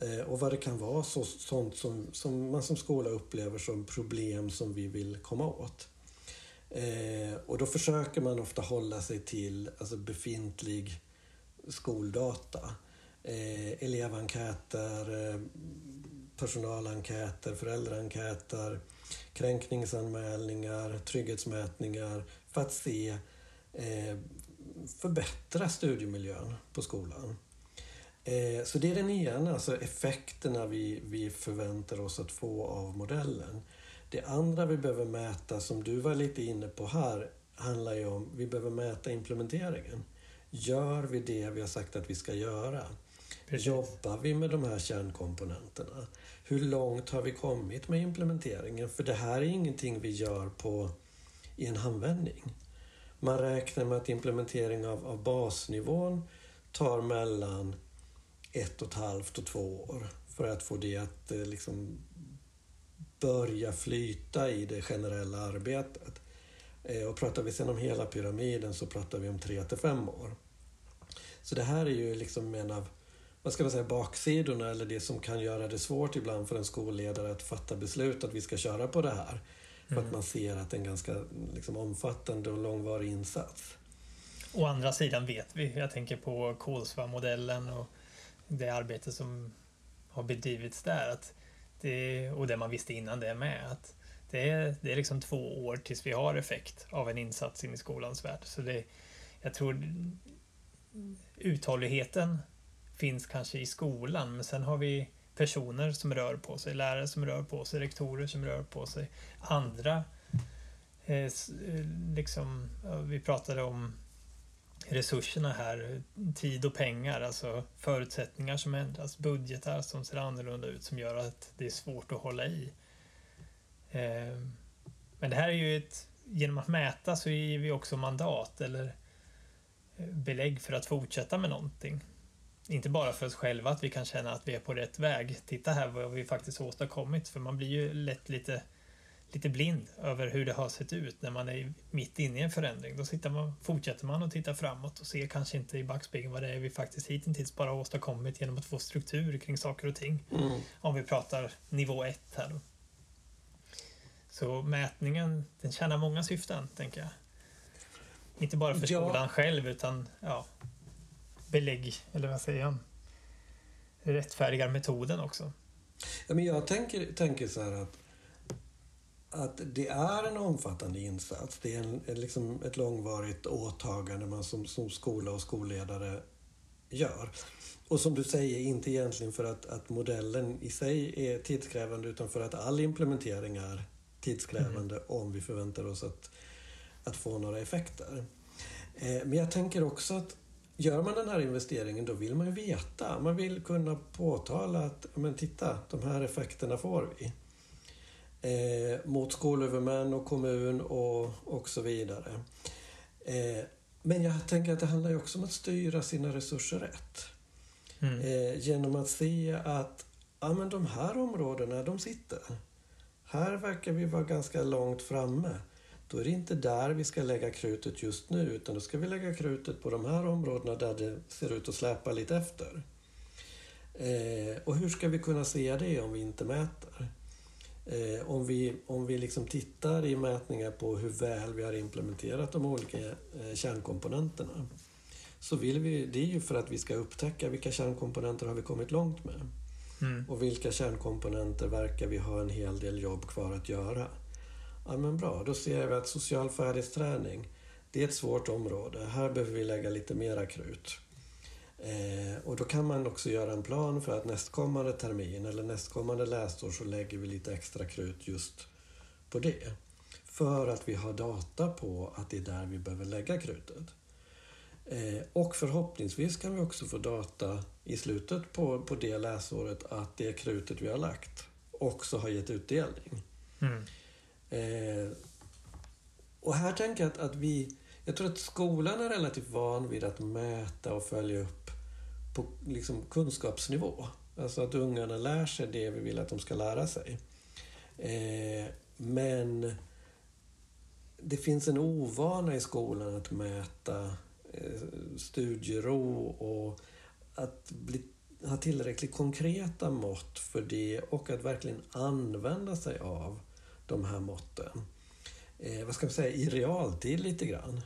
Eh, och vad det kan vara, så, sånt som, som man som skola upplever som problem som vi vill komma åt. Eh, och då försöker man ofta hålla sig till alltså befintlig skoldata. Eh, elevenkäter, eh, personalenkäter, föräldraenkäter, kränkningsanmälningar, trygghetsmätningar för att se eh, förbättra studiemiljön på skolan. Eh, så det är den ena, alltså effekterna vi, vi förväntar oss att få av modellen. Det andra vi behöver mäta, som du var lite inne på här, handlar ju om vi behöver mäta implementeringen. Gör vi det vi har sagt att vi ska göra? Precis. Jobbar vi med de här kärnkomponenterna? Hur långt har vi kommit med implementeringen? För det här är ingenting vi gör på, i en handvändning. Man räknar med att implementering av, av basnivån tar mellan ett och ett halvt och två år för att få det att eh, liksom börja flyta i det generella arbetet. Eh, och pratar vi sen om hela pyramiden så pratar vi om tre till fem år. Så det här är ju liksom en av vad ska man säga, baksidorna eller det som kan göra det svårt ibland för en skolledare att fatta beslut att vi ska köra på det här. För mm. att man ser att det är en ganska liksom, omfattande och långvarig insats.
Å andra sidan vet vi, jag tänker på Kolsva-modellen och det arbete som har bedrivits där. Att det, och det man visste innan det med. Att det, är, det är liksom två år tills vi har effekt av en insats in i skolans värld. Så det, jag tror uthålligheten finns kanske i skolan, men sen har vi personer som rör på sig, lärare som rör på sig, rektorer som rör på sig. Andra, eh, eh liksom, vi pratade om resurserna här, tid och pengar, alltså förutsättningar som ändras, budgetar som ser annorlunda ut som gör att det är svårt att hålla i. Ehm, men det här är ju ett, genom att mäta så ger vi också mandat eller eh, belägg för att fortsätta med någonting. Inte bara för oss själva, att vi kan känna att vi är på rätt väg. Titta här vad vi faktiskt åstadkommit, för man blir ju lätt lite lite blind över hur det har sett ut när man är mitt inne i en förändring. Då sitter man, fortsätter man att titta framåt och ser kanske inte i backspegeln vad det är vi faktiskt hittills bara åstadkommit genom att få struktur kring saker och ting. Mm. Om vi pratar nivå 1 här då. Så mätningen, den tjänar många syften, tänker jag. Inte bara för skolan ja. själv, utan ja, belägg, eller vad säger jag? Rättfärdigar metoden också.
Ja, men jag tänker, tänker så här att att det är en omfattande insats. Det är en, liksom ett långvarigt åtagande man som, som skola och skolledare gör. Och som du säger, inte egentligen för att, att modellen i sig är tidskrävande utan för att all implementering är tidskrävande mm. om vi förväntar oss att, att få några effekter. Eh, men jag tänker också att gör man den här investeringen då vill man ju veta. Man vill kunna påtala att men titta, de här effekterna får vi. Eh, mot skolhuvudmän och kommun och, och så vidare. Eh, men jag tänker att det handlar ju också om att styra sina resurser rätt. Mm. Eh, genom att se att ja, men de här områdena, de sitter. Här verkar vi vara ganska långt framme. Då är det inte där vi ska lägga krutet just nu utan då ska vi lägga krutet på de här områdena där det ser ut att släpa lite efter. Eh, och hur ska vi kunna se det om vi inte mäter? Eh, om vi, om vi liksom tittar i mätningar på hur väl vi har implementerat de olika eh, kärnkomponenterna så vill vi, det är ju för att vi ska upptäcka vilka kärnkomponenter har vi kommit långt med. Mm. Och vilka kärnkomponenter verkar vi ha en hel del jobb kvar att göra. Ja men bra, då ser vi att social färdighetsträning, det är ett svårt område. Här behöver vi lägga lite mera krut. Eh, och då kan man också göra en plan för att nästkommande termin eller nästkommande läsår så lägger vi lite extra krut just på det. För att vi har data på att det är där vi behöver lägga krutet. Eh, och förhoppningsvis kan vi också få data i slutet på, på det läsåret att det krutet vi har lagt också har gett utdelning. Mm. Eh, och här tänker jag att, att vi... Jag tror att skolan är relativt van vid att mäta och följa upp på liksom kunskapsnivå. Alltså att ungarna lär sig det vi vill att de ska lära sig. Eh, men det finns en ovana i skolan att mäta Eh, studiero och att bli, ha tillräckligt konkreta mått för det och att verkligen använda sig av de här måtten. Eh, vad ska man säga, i realtid lite grann.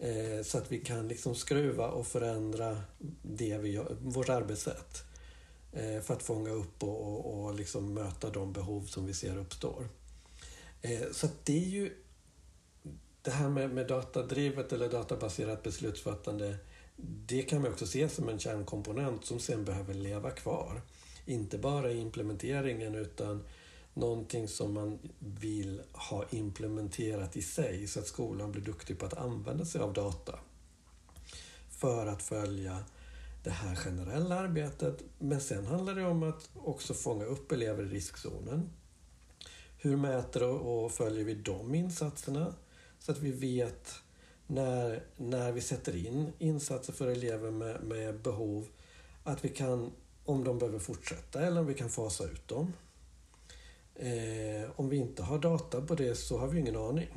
Eh, så att vi kan liksom skruva och förändra det vi gör, vårt arbetssätt. Eh, för att fånga upp och, och, och liksom möta de behov som vi ser uppstår. Eh, så det är ju det här med, med datadrivet eller databaserat beslutsfattande det kan man också se som en kärnkomponent som sen behöver leva kvar. Inte bara i implementeringen utan någonting som man vill ha implementerat i sig så att skolan blir duktig på att använda sig av data för att följa det här generella arbetet. Men sen handlar det om att också fånga upp elever i riskzonen. Hur mäter och följer vi de insatserna? Så att vi vet när, när vi sätter in insatser för elever med, med behov att vi kan, om de behöver fortsätta eller om vi kan fasa ut dem. Eh, om vi inte har data på det så har vi ingen aning.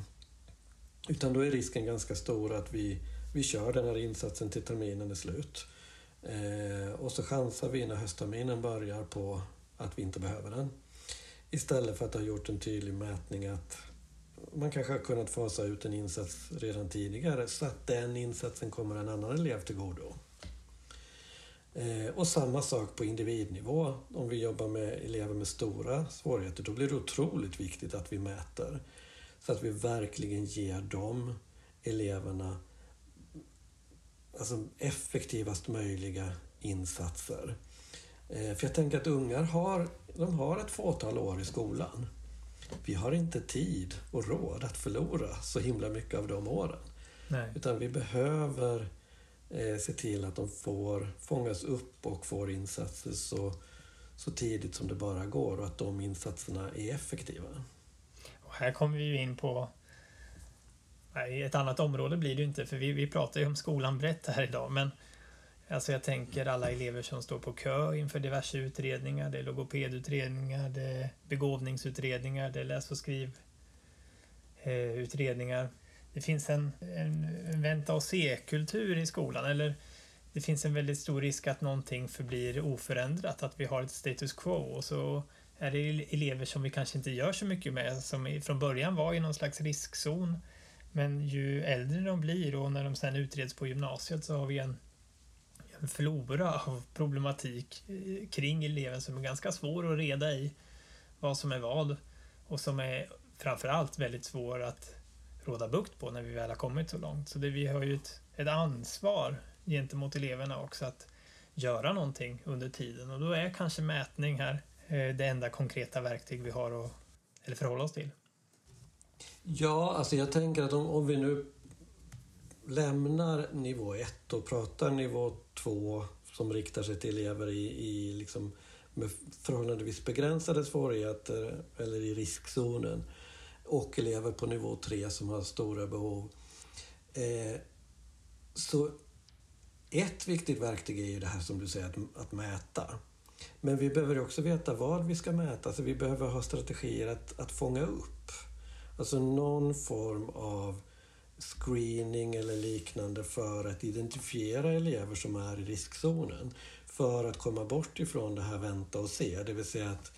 Utan då är risken ganska stor att vi, vi kör den här insatsen till terminen är slut. Eh, och så chansar vi när höstterminen börjar på att vi inte behöver den. Istället för att ha gjort en tydlig mätning att man kanske har kunnat fasa ut en insats redan tidigare så att den insatsen kommer en annan elev till godo. Eh, och samma sak på individnivå. Om vi jobbar med elever med stora svårigheter, då blir det otroligt viktigt att vi mäter. Så att vi verkligen ger de eleverna alltså, effektivast möjliga insatser. Eh, för jag tänker att ungar har, de har ett fåtal år i skolan vi har inte tid och råd att förlora så himla mycket av de åren. Nej. Utan vi behöver eh, se till att de får fångas upp och får insatser så, så tidigt som det bara går och att de insatserna är effektiva.
Och här kommer vi ju in på Nej, ett annat område blir det ju inte, för vi, vi pratar ju om skolan brett här idag, men Alltså jag tänker alla elever som står på kö inför diverse utredningar. Det är logopedutredningar, det är begåvningsutredningar, det är läs och skrivutredningar. Eh, det finns en, en, en vänta och se-kultur i skolan, eller det finns en väldigt stor risk att någonting förblir oförändrat, att vi har ett status quo och så är det elever som vi kanske inte gör så mycket med, som från början var i någon slags riskzon. Men ju äldre de blir och när de sen utreds på gymnasiet så har vi en en flora av problematik eh, kring eleven som är ganska svår att reda i vad som är vad och som är framförallt väldigt svår att råda bukt på när vi väl har kommit så långt. Så det, vi har ju ett, ett ansvar gentemot eleverna också att göra någonting under tiden och då är kanske mätning här eh, det enda konkreta verktyg vi har att eller förhålla oss till.
Ja, alltså jag tänker att om, om vi nu lämnar nivå 1 och pratar nivå 2 som riktar sig till elever i, i liksom med förhållandevis begränsade svårigheter eller i riskzonen och elever på nivå 3 som har stora behov. Eh, så ett viktigt verktyg är ju det här som du säger, att, att mäta. Men vi behöver också veta vad vi ska mäta, så vi behöver ha strategier att, att fånga upp. Alltså någon form av screening eller liknande för att identifiera elever som är i riskzonen. För att komma bort ifrån det här vänta och se, det vill säga att,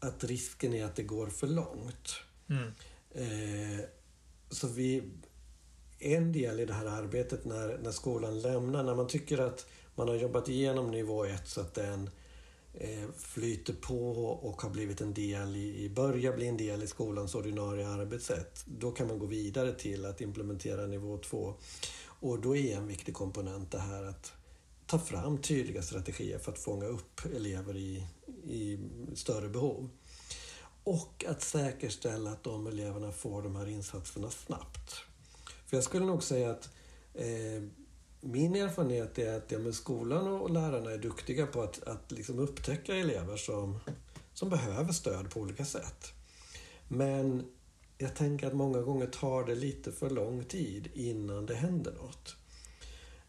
att risken är att det går för långt. Mm. Eh, så vi, en del i det här arbetet när, när skolan lämnar, när man tycker att man har jobbat igenom nivå 1 så att den eh, flyter på och har blivit en del i, börjar bli en del i skolans ordinarie arbetssätt. Då kan man gå vidare till att implementera nivå 2. Och då är en viktig komponent det här att ta fram tydliga strategier för att fånga upp elever i, i större behov. Och att säkerställa att de eleverna får de här insatserna snabbt. För jag skulle nog säga att eh, min erfarenhet är att ja, skolan och lärarna är duktiga på att, att liksom upptäcka elever som, som behöver stöd på olika sätt. Men jag tänker att många gånger tar det lite för lång tid innan det händer något.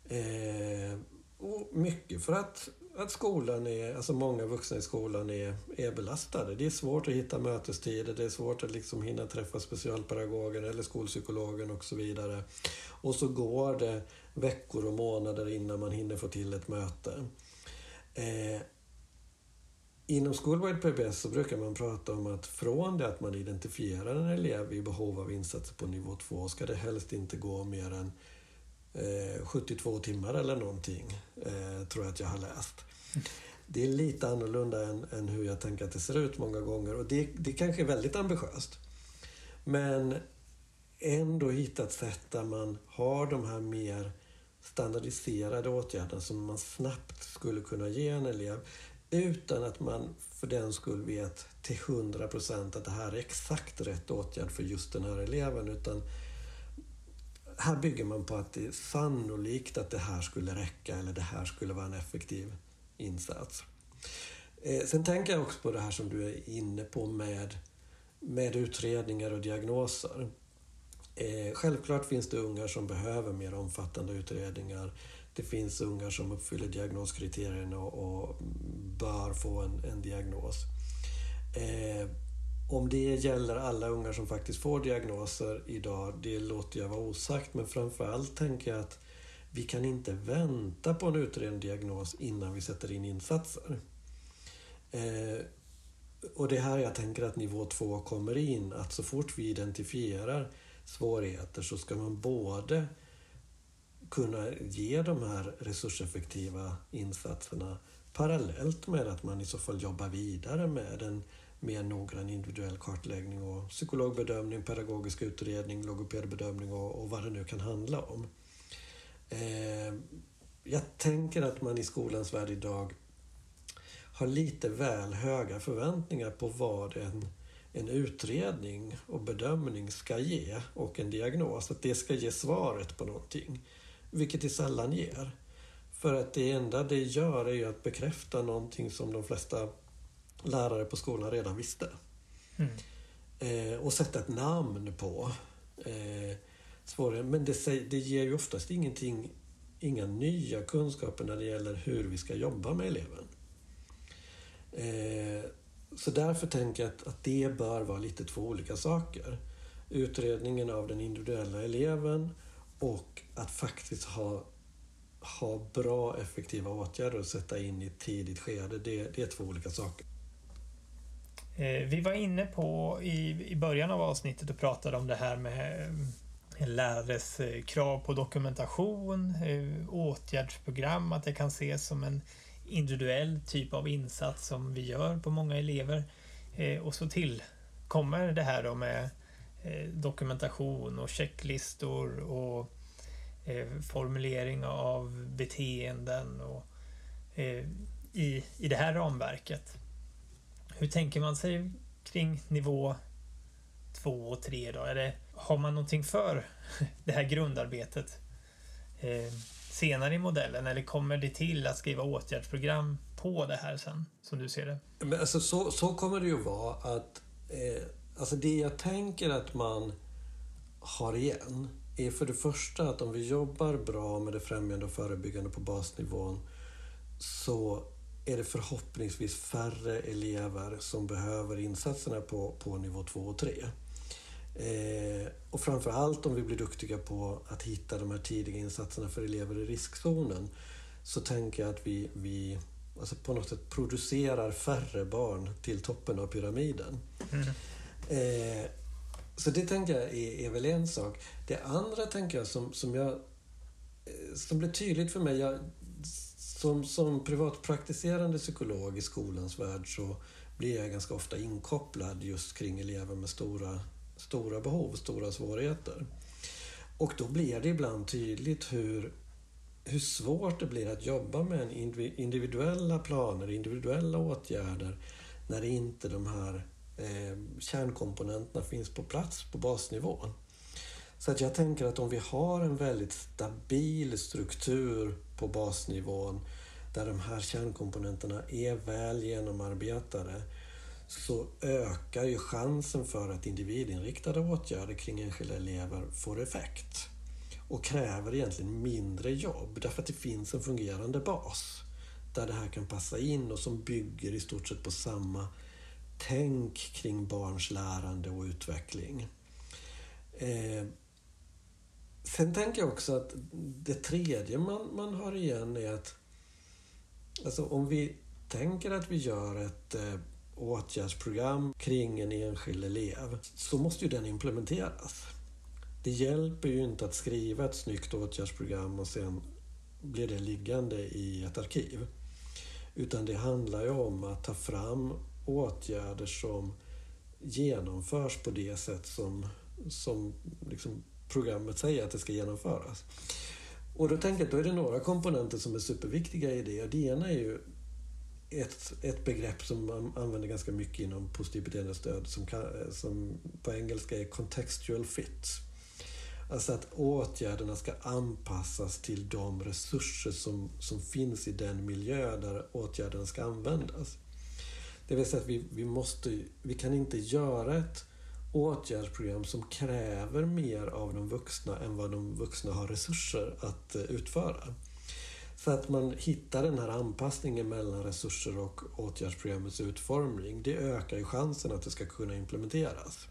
Eh, och mycket för att att skolan är, alltså många vuxna i skolan är, är belastade. Det är svårt att hitta mötestider, det är svårt att liksom hinna träffa specialpedagogen eller skolpsykologen och så vidare. Och så går det veckor och månader innan man hinner få till ett möte. Eh, inom Schoolwide PBS så brukar man prata om att från det att man identifierar en elev i behov av insatser på nivå 2 ska det helst inte gå mer än Eh, 72 timmar eller någonting, eh, tror jag att jag har läst. Det är lite annorlunda än, än, hur jag tänker att det ser ut många gånger och det, det kanske är väldigt ambitiöst. Men ändå hitta ett sätt där man har de här mer standardiserade åtgärderna som man snabbt skulle kunna ge en elev utan att man för den skull vet till 100 procent att det här är exakt rätt åtgärd för just den här eleven. Utan här bygger man på att det är sannolikt att det här skulle räcka eller det här skulle vara en effektiv insats. Eh, sen tänker jag också på det här som du är inne på med, med utredningar och diagnoser. Eh, självklart finns det ungar som behöver mer omfattande utredningar. Det finns ungar som uppfyller diagnoskriterierna och, och bör få en, en diagnos. Eh, om det gäller alla ungar som faktiskt får diagnoser idag, det låter jag vara osagt. Men framförallt tänker jag att vi kan inte vänta på en utredd diagnos innan vi sätter in insatser. Eh, och det är här jag tänker att nivå två kommer in. Att så fort vi identifierar svårigheter så ska man både kunna ge de här resurseffektiva insatserna parallellt med att man i så fall jobbar vidare med en mer noggrann individuell kartläggning och psykologbedömning, pedagogisk utredning, logopedbedömning och, och vad det nu kan handla om. Eh, jag tänker att man i skolans värld idag har lite väl höga förväntningar på vad en, en utredning och bedömning ska ge och en diagnos. Att det ska ge svaret på någonting, vilket det sällan ger. För att det enda det gör är ju att bekräfta någonting som de flesta lärare på skolan redan visste. Mm. Eh, och sätta ett namn på eh, svårare. Men det, det ger ju oftast ingenting, inga nya kunskaper när det gäller hur vi ska jobba med eleven. Eh, så därför tänker jag att, att det bör vara lite två olika saker. Utredningen av den individuella eleven och att faktiskt ha, ha bra effektiva åtgärder att sätta in i ett tidigt skede. Det, det är två olika saker.
Eh, vi var inne på i, i början av avsnittet och pratade om det här med eh, lärares eh, krav på dokumentation, åtgärdsprogram, att det kan ses som en individuell typ av insats som vi gör på många elever. Och så tillkommer det här då med dokumentation och checklistor och formulering av beteenden och i, i det här ramverket. Hur tänker man sig kring nivå två och tre då? Är det, har man någonting för (laughs) det här grundarbetet eh, senare i modellen eller kommer det till att skriva åtgärdsprogram på det här sen, som du ser det?
Men alltså, så, så kommer det ju vara att eh, alltså det jag tänker att man har igen är för det första att om vi jobbar bra med det främjande och förebyggande på basnivån så är det förhoppningsvis färre elever som behöver insatserna på, på nivå 2 och 3. Eh, och framför allt om vi blir duktiga på att hitta de här tidiga insatserna för elever i riskzonen så tänker jag att vi, vi alltså på något sätt producerar färre barn till toppen av pyramiden. Mm. Eh, så det tänker jag är, är väl en sak. Det andra tänker jag som, som, jag, eh, som blev tydligt för mig. Jag, som, som privatpraktiserande psykolog i skolans värld så blir jag ganska ofta inkopplad just kring elever med stora, stora behov, stora svårigheter. Och då blir det ibland tydligt hur, hur svårt det blir att jobba med en individuella planer, individuella åtgärder när inte de här eh, kärnkomponenterna finns på plats på basnivån. Så att jag tänker att om vi har en väldigt stabil struktur på basnivån där de här kärnkomponenterna är väl genomarbetade så ökar ju chansen för att individinriktade åtgärder kring enskilda elever får effekt och kräver egentligen mindre jobb därför att det finns en fungerande bas där det här kan passa in och som bygger i stort sett på samma tänk kring barns lärande och utveckling. Eh, Sen tänker jag också att det tredje man, man har igen är att alltså om vi tänker att vi gör ett eh, åtgärdsprogram kring en enskild elev så måste ju den implementeras. Det hjälper ju inte att skriva ett snyggt åtgärdsprogram och sen blir det liggande i ett arkiv. Utan det handlar ju om att ta fram åtgärder som genomförs på det sätt som, som liksom programmet säger att det ska genomföras. Och då tänker jag att då är det några komponenter som är superviktiga i det. Det ena är ju ett, ett begrepp som man använder ganska mycket inom positiv beteendestöd som, kan, som på engelska är contextual fit. Alltså att åtgärderna ska anpassas till de resurser som, som finns i den miljö där åtgärderna ska användas. Det vill säga att vi, vi, måste, vi kan inte göra ett åtgärdsprogram som kräver mer av de vuxna än vad de vuxna har resurser att eh, utföra. Så att man hittar den här anpassningen mellan resurser och åtgärdsprogrammets utformning, det ökar ju chansen att det ska kunna implementeras.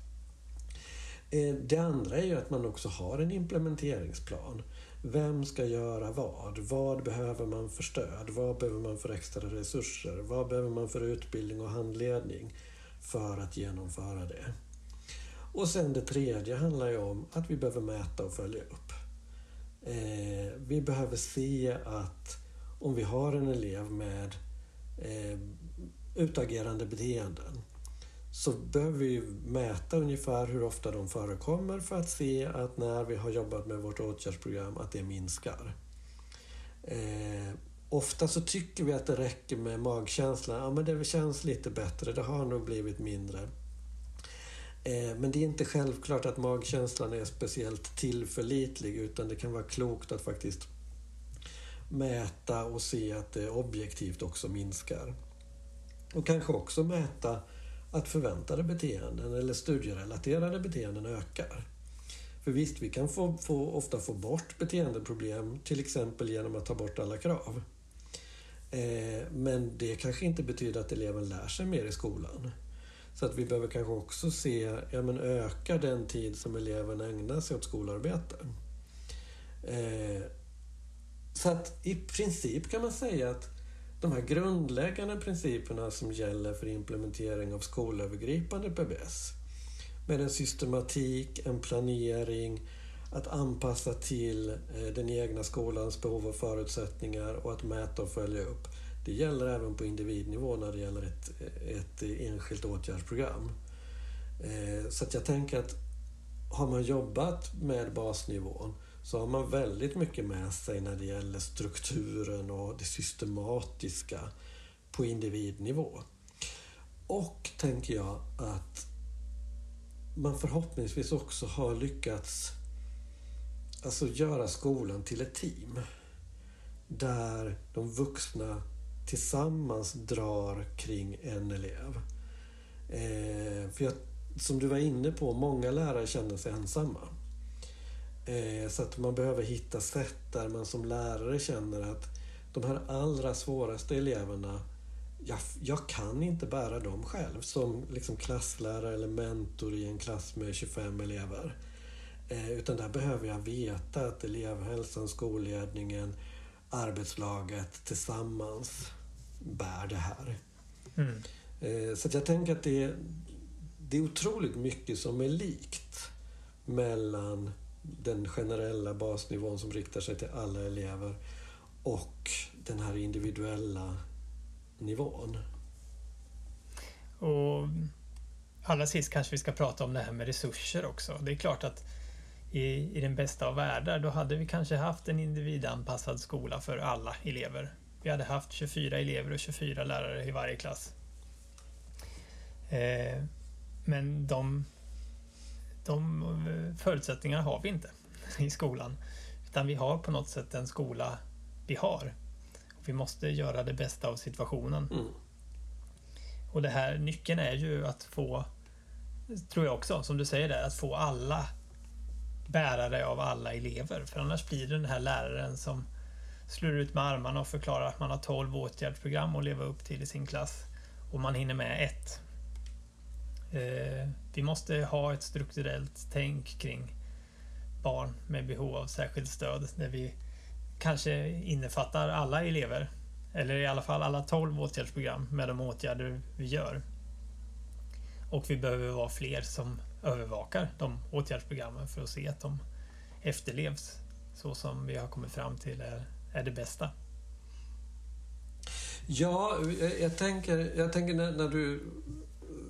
Eh, det andra är ju att man också har en implementeringsplan. Vem ska göra vad? Vad behöver man för stöd? Vad behöver man för extra resurser? Vad behöver man för utbildning och handledning för att genomföra det? Och sen det tredje handlar ju om att vi behöver mäta och följa upp. Eh, vi behöver se att om vi har en elev med eh, utagerande beteenden så behöver vi mäta ungefär hur ofta de förekommer för att se att när vi har jobbat med vårt åtgärdsprogram att det minskar. Eh, ofta så tycker vi att det räcker med magkänslan. Ja, men det känns lite bättre, det har nog blivit mindre. Eh, men det är inte självklart att magkänslan är speciellt tillförlitlig utan det kan vara klokt att faktiskt mäta och se att det objektivt också minskar. Och kanske också mäta att förväntade beteenden eller studierelaterade beteenden ökar. För visst, vi kan få, få, ofta få bort beteendeproblem till exempel genom att ta bort alla krav. Eh, men det kanske inte betyder att eleven lär sig mer i skolan. Så att vi behöver kanske också se, ja men ökar den tid som eleven ägnar sig åt skolarbete? Eh, så att i princip kan man säga att de här grundläggande principerna som gäller för implementering av skolövergripande PBS med en systematik, en planering, att anpassa till eh, den egna skolans behov och förutsättningar och att mäta och följa upp. Det gäller även på individnivå när det gäller ett, ett enskilt åtgärdsprogram. Eh, så att jag tänker att har man jobbat med basnivån så har man väldigt mycket med sig när det gäller strukturen och det systematiska på individnivå. Och, tänker jag, att man förhoppningsvis också har lyckats alltså göra skolan till ett team. Där de vuxna tillsammans drar kring en elev. Eh, för jag, som du var inne på, många lärare känner sig ensamma. Eh, så att man behöver hitta sätt där man som lärare känner att de här allra svåraste eleverna, jag, jag kan inte bära dem själv som liksom klasslärare eller mentor i en klass med 25 elever. Eh, utan där behöver jag veta att elevhälsan, skolledningen, arbetslaget tillsammans bär det här. Mm. Eh, så jag tänker att det är, det är otroligt mycket som är likt mellan den generella basnivån som riktar sig till alla elever och den här individuella nivån.
Och allra sist kanske vi ska prata om det här med resurser också. Det är klart att i, i den bästa av världar då hade vi kanske haft en individanpassad skola för alla elever. Vi hade haft 24 elever och 24 lärare i varje klass. Eh, men de, de eh, förutsättningarna har vi inte (laughs) i skolan. Utan vi har på något sätt den skola vi har. Vi måste göra det bästa av situationen. Mm. Och det här nyckeln är ju att få, tror jag också, som du säger där, att få alla bärare av alla elever. För annars blir det den här läraren som slår ut med armarna och förklarar att man har 12 åtgärdsprogram att leva upp till i sin klass och man hinner med ett. Eh, vi måste ha ett strukturellt tänk kring barn med behov av särskilt stöd där vi kanske innefattar alla elever eller i alla fall alla 12 åtgärdsprogram med de åtgärder vi gör. Och vi behöver vara fler som övervakar de åtgärdsprogrammen för att se att de efterlevs så som vi har kommit fram till är, är det bästa.
Ja, jag, tänker, jag tänker när, när, du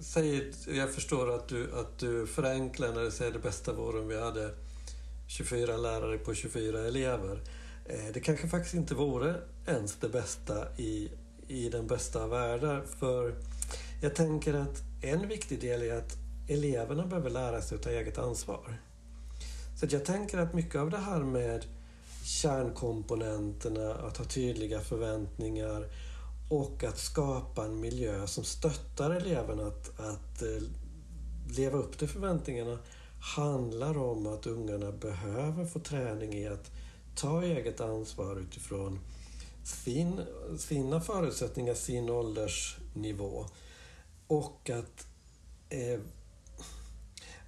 säger, jag förstår att du, att du förenklar när du säger det bästa vore om vi hade 24 lärare på 24 elever. Eh, det kanske faktiskt inte vore ens det bästa i, i den bästa av världar. För jag tänker att en viktig del är att eleverna behöver lära sig att ta eget ansvar. Så jag tänker att mycket av det här med kärnkomponenterna, att ha tydliga förväntningar och att skapa en miljö som stöttar eleverna att, att eh, leva upp till förväntningarna handlar om att ungarna behöver få träning i att ta eget ansvar utifrån sin, sina förutsättningar, sin åldersnivå. Och att eh,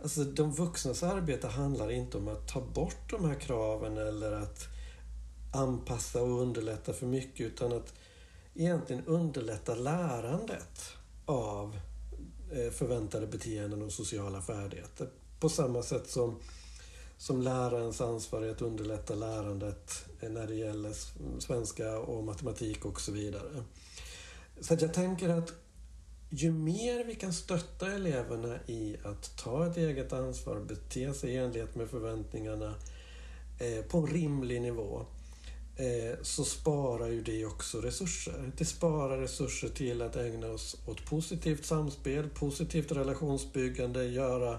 Alltså de vuxnas arbete handlar inte om att ta bort de här kraven eller att anpassa och underlätta för mycket utan att egentligen underlätta lärandet av eh, förväntade beteenden och sociala färdigheter. På samma sätt som, som lärarens ansvar är att underlätta lärandet eh, när det gäller svenska och matematik och så vidare. Så jag tänker att ju mer vi kan stötta eleverna i att ta ett eget ansvar, bete sig i enlighet med förväntningarna eh, på en rimlig nivå, eh, så sparar ju det också resurser. Det sparar resurser till att ägna oss åt positivt samspel, positivt relationsbyggande, göra,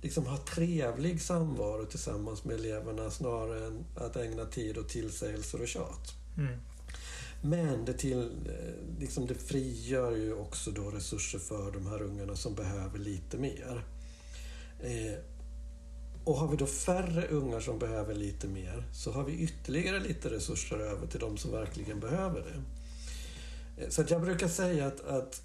liksom ha trevlig samvaro tillsammans med eleverna snarare än att ägna tid åt tillsägelser och tjat. Mm. Men det, till, eh, liksom det frigör ju också då resurser för de här ungarna som behöver lite mer. Eh, och har vi då färre ungar som behöver lite mer så har vi ytterligare lite resurser över till de som verkligen behöver det. Eh, så att jag brukar säga att, att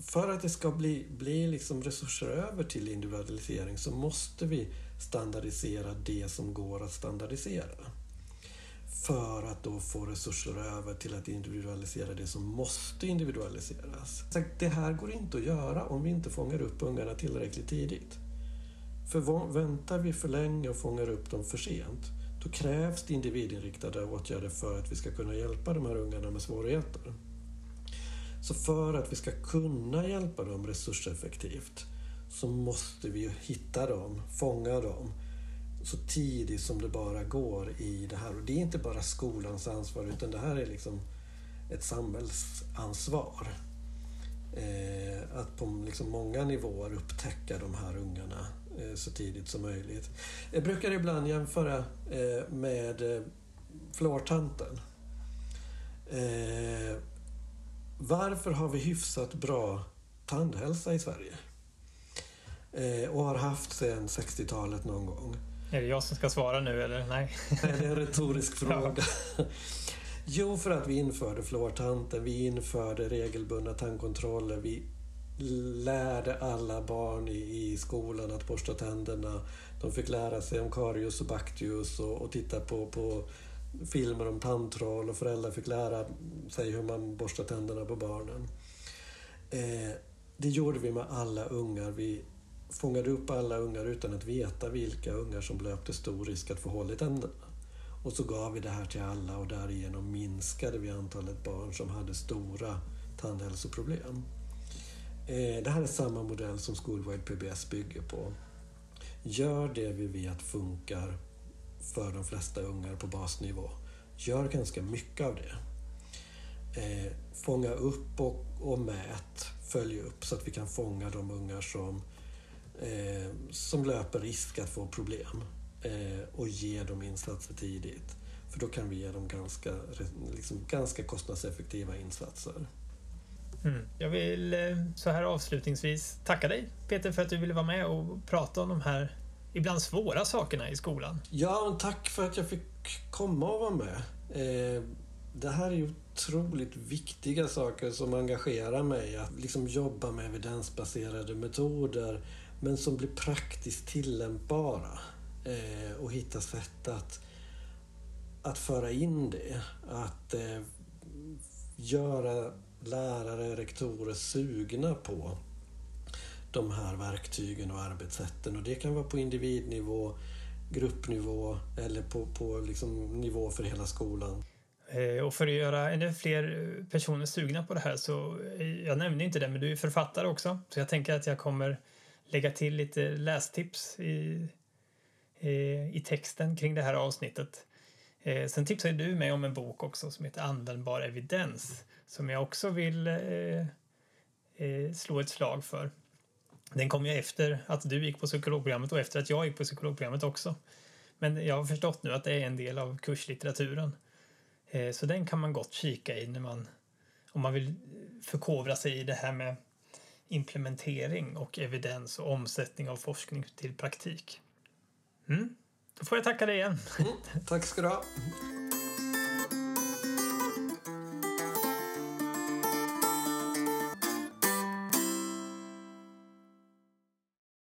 för att det ska bli, bli liksom resurser över till individualisering så måste vi standardisera det som går att standardisera för att då få resurser över till att individualisera det som måste individualiseras. Det här går inte att göra om vi inte fångar upp ungarna tillräckligt tidigt. För väntar vi för länge och fångar upp dem för sent, då krävs det individinriktade åtgärder för att vi ska kunna hjälpa de här ungarna med svårigheter. Så för att vi ska kunna hjälpa dem resurseffektivt så måste vi hitta dem, fånga dem så tidigt som det bara går i det här. Och det är inte bara skolans ansvar utan det här är liksom ett samhällsansvar. Eh, att på liksom många nivåer upptäcka de här ungarna eh, så tidigt som möjligt. Jag brukar ibland jämföra eh, med eh, fluortanten. Eh, varför har vi hyfsat bra tandhälsa i Sverige? Eh, och har haft sedan 60-talet någon gång.
Är det jag som ska svara nu eller nej? (laughs)
Nej, det är en retorisk fråga. (laughs) Jo, för att vi införde fluortanten, vi införde regelbundna tandkontroller, vi lärde alla barn i, i skolan att borsta tänderna. De fick lära sig om karius och bakterius och, och titta på, på filmer om tandtroll och föräldrar fick lära sig hur man borstar tänderna på barnen. Eh, det gjorde vi med alla ungar. Vi fångade upp alla ungar utan att veta vilka ungar som löpte stor risk att få hål i tänderna. Och så gav vi det här till alla och därigenom minskade vi antalet barn som hade stora tandhälsoproblem. Eh, det här är samma modell som Schoolwide PBS bygger på. Gör det vi vet funkar för de flesta ungar på basnivå. Gör ganska mycket av det. Eh, fånga upp och, och mät, följ upp så att vi kan fånga de ungar som, eh, som löper risk att få problem eh, och ge dem insatser tidigt. För då kan vi ge dem ganska, liksom, ganska kostnadseffektiva insatser.
Mm. Jag vill eh, så här avslutningsvis tacka dig Peter för att du ville vara med och prata om de här ibland svåra sakerna i skolan.
Ja, tack för att jag fick komma och vara med. Eh, det här är ju otroligt viktiga saker som engagerar mig. Att liksom jobba med evidensbaserade metoder men som blir praktiskt tillämpbara. Eh, och hitta sätt att, att föra in det. Att eh, göra lärare, rektorer sugna på de här verktygen och arbetssätten. Och det kan vara på individnivå, gruppnivå eller på, på liksom nivå för hela skolan.
Eh, och för att göra ännu fler personer sugna på det här så, eh, jag nämnde inte det, men du är författare också. Så jag tänker att jag kommer lägga till lite lästips i, i texten kring det här avsnittet. Eh, sen tipsade du mig om en bok också som heter Användbar evidens som jag också vill eh, eh, slå ett slag för. Den kom ju efter att du gick på psykologprogrammet och efter att jag gick på psykologprogrammet också. Men jag har förstått nu att det är en del av kurslitteraturen. Eh, så den kan man gott kika i när man, om man vill förkovra sig i det här med implementering och evidens och omsättning av forskning till praktik. Mm. Då får jag tacka dig igen.
Mm, (laughs) tack ska du ha.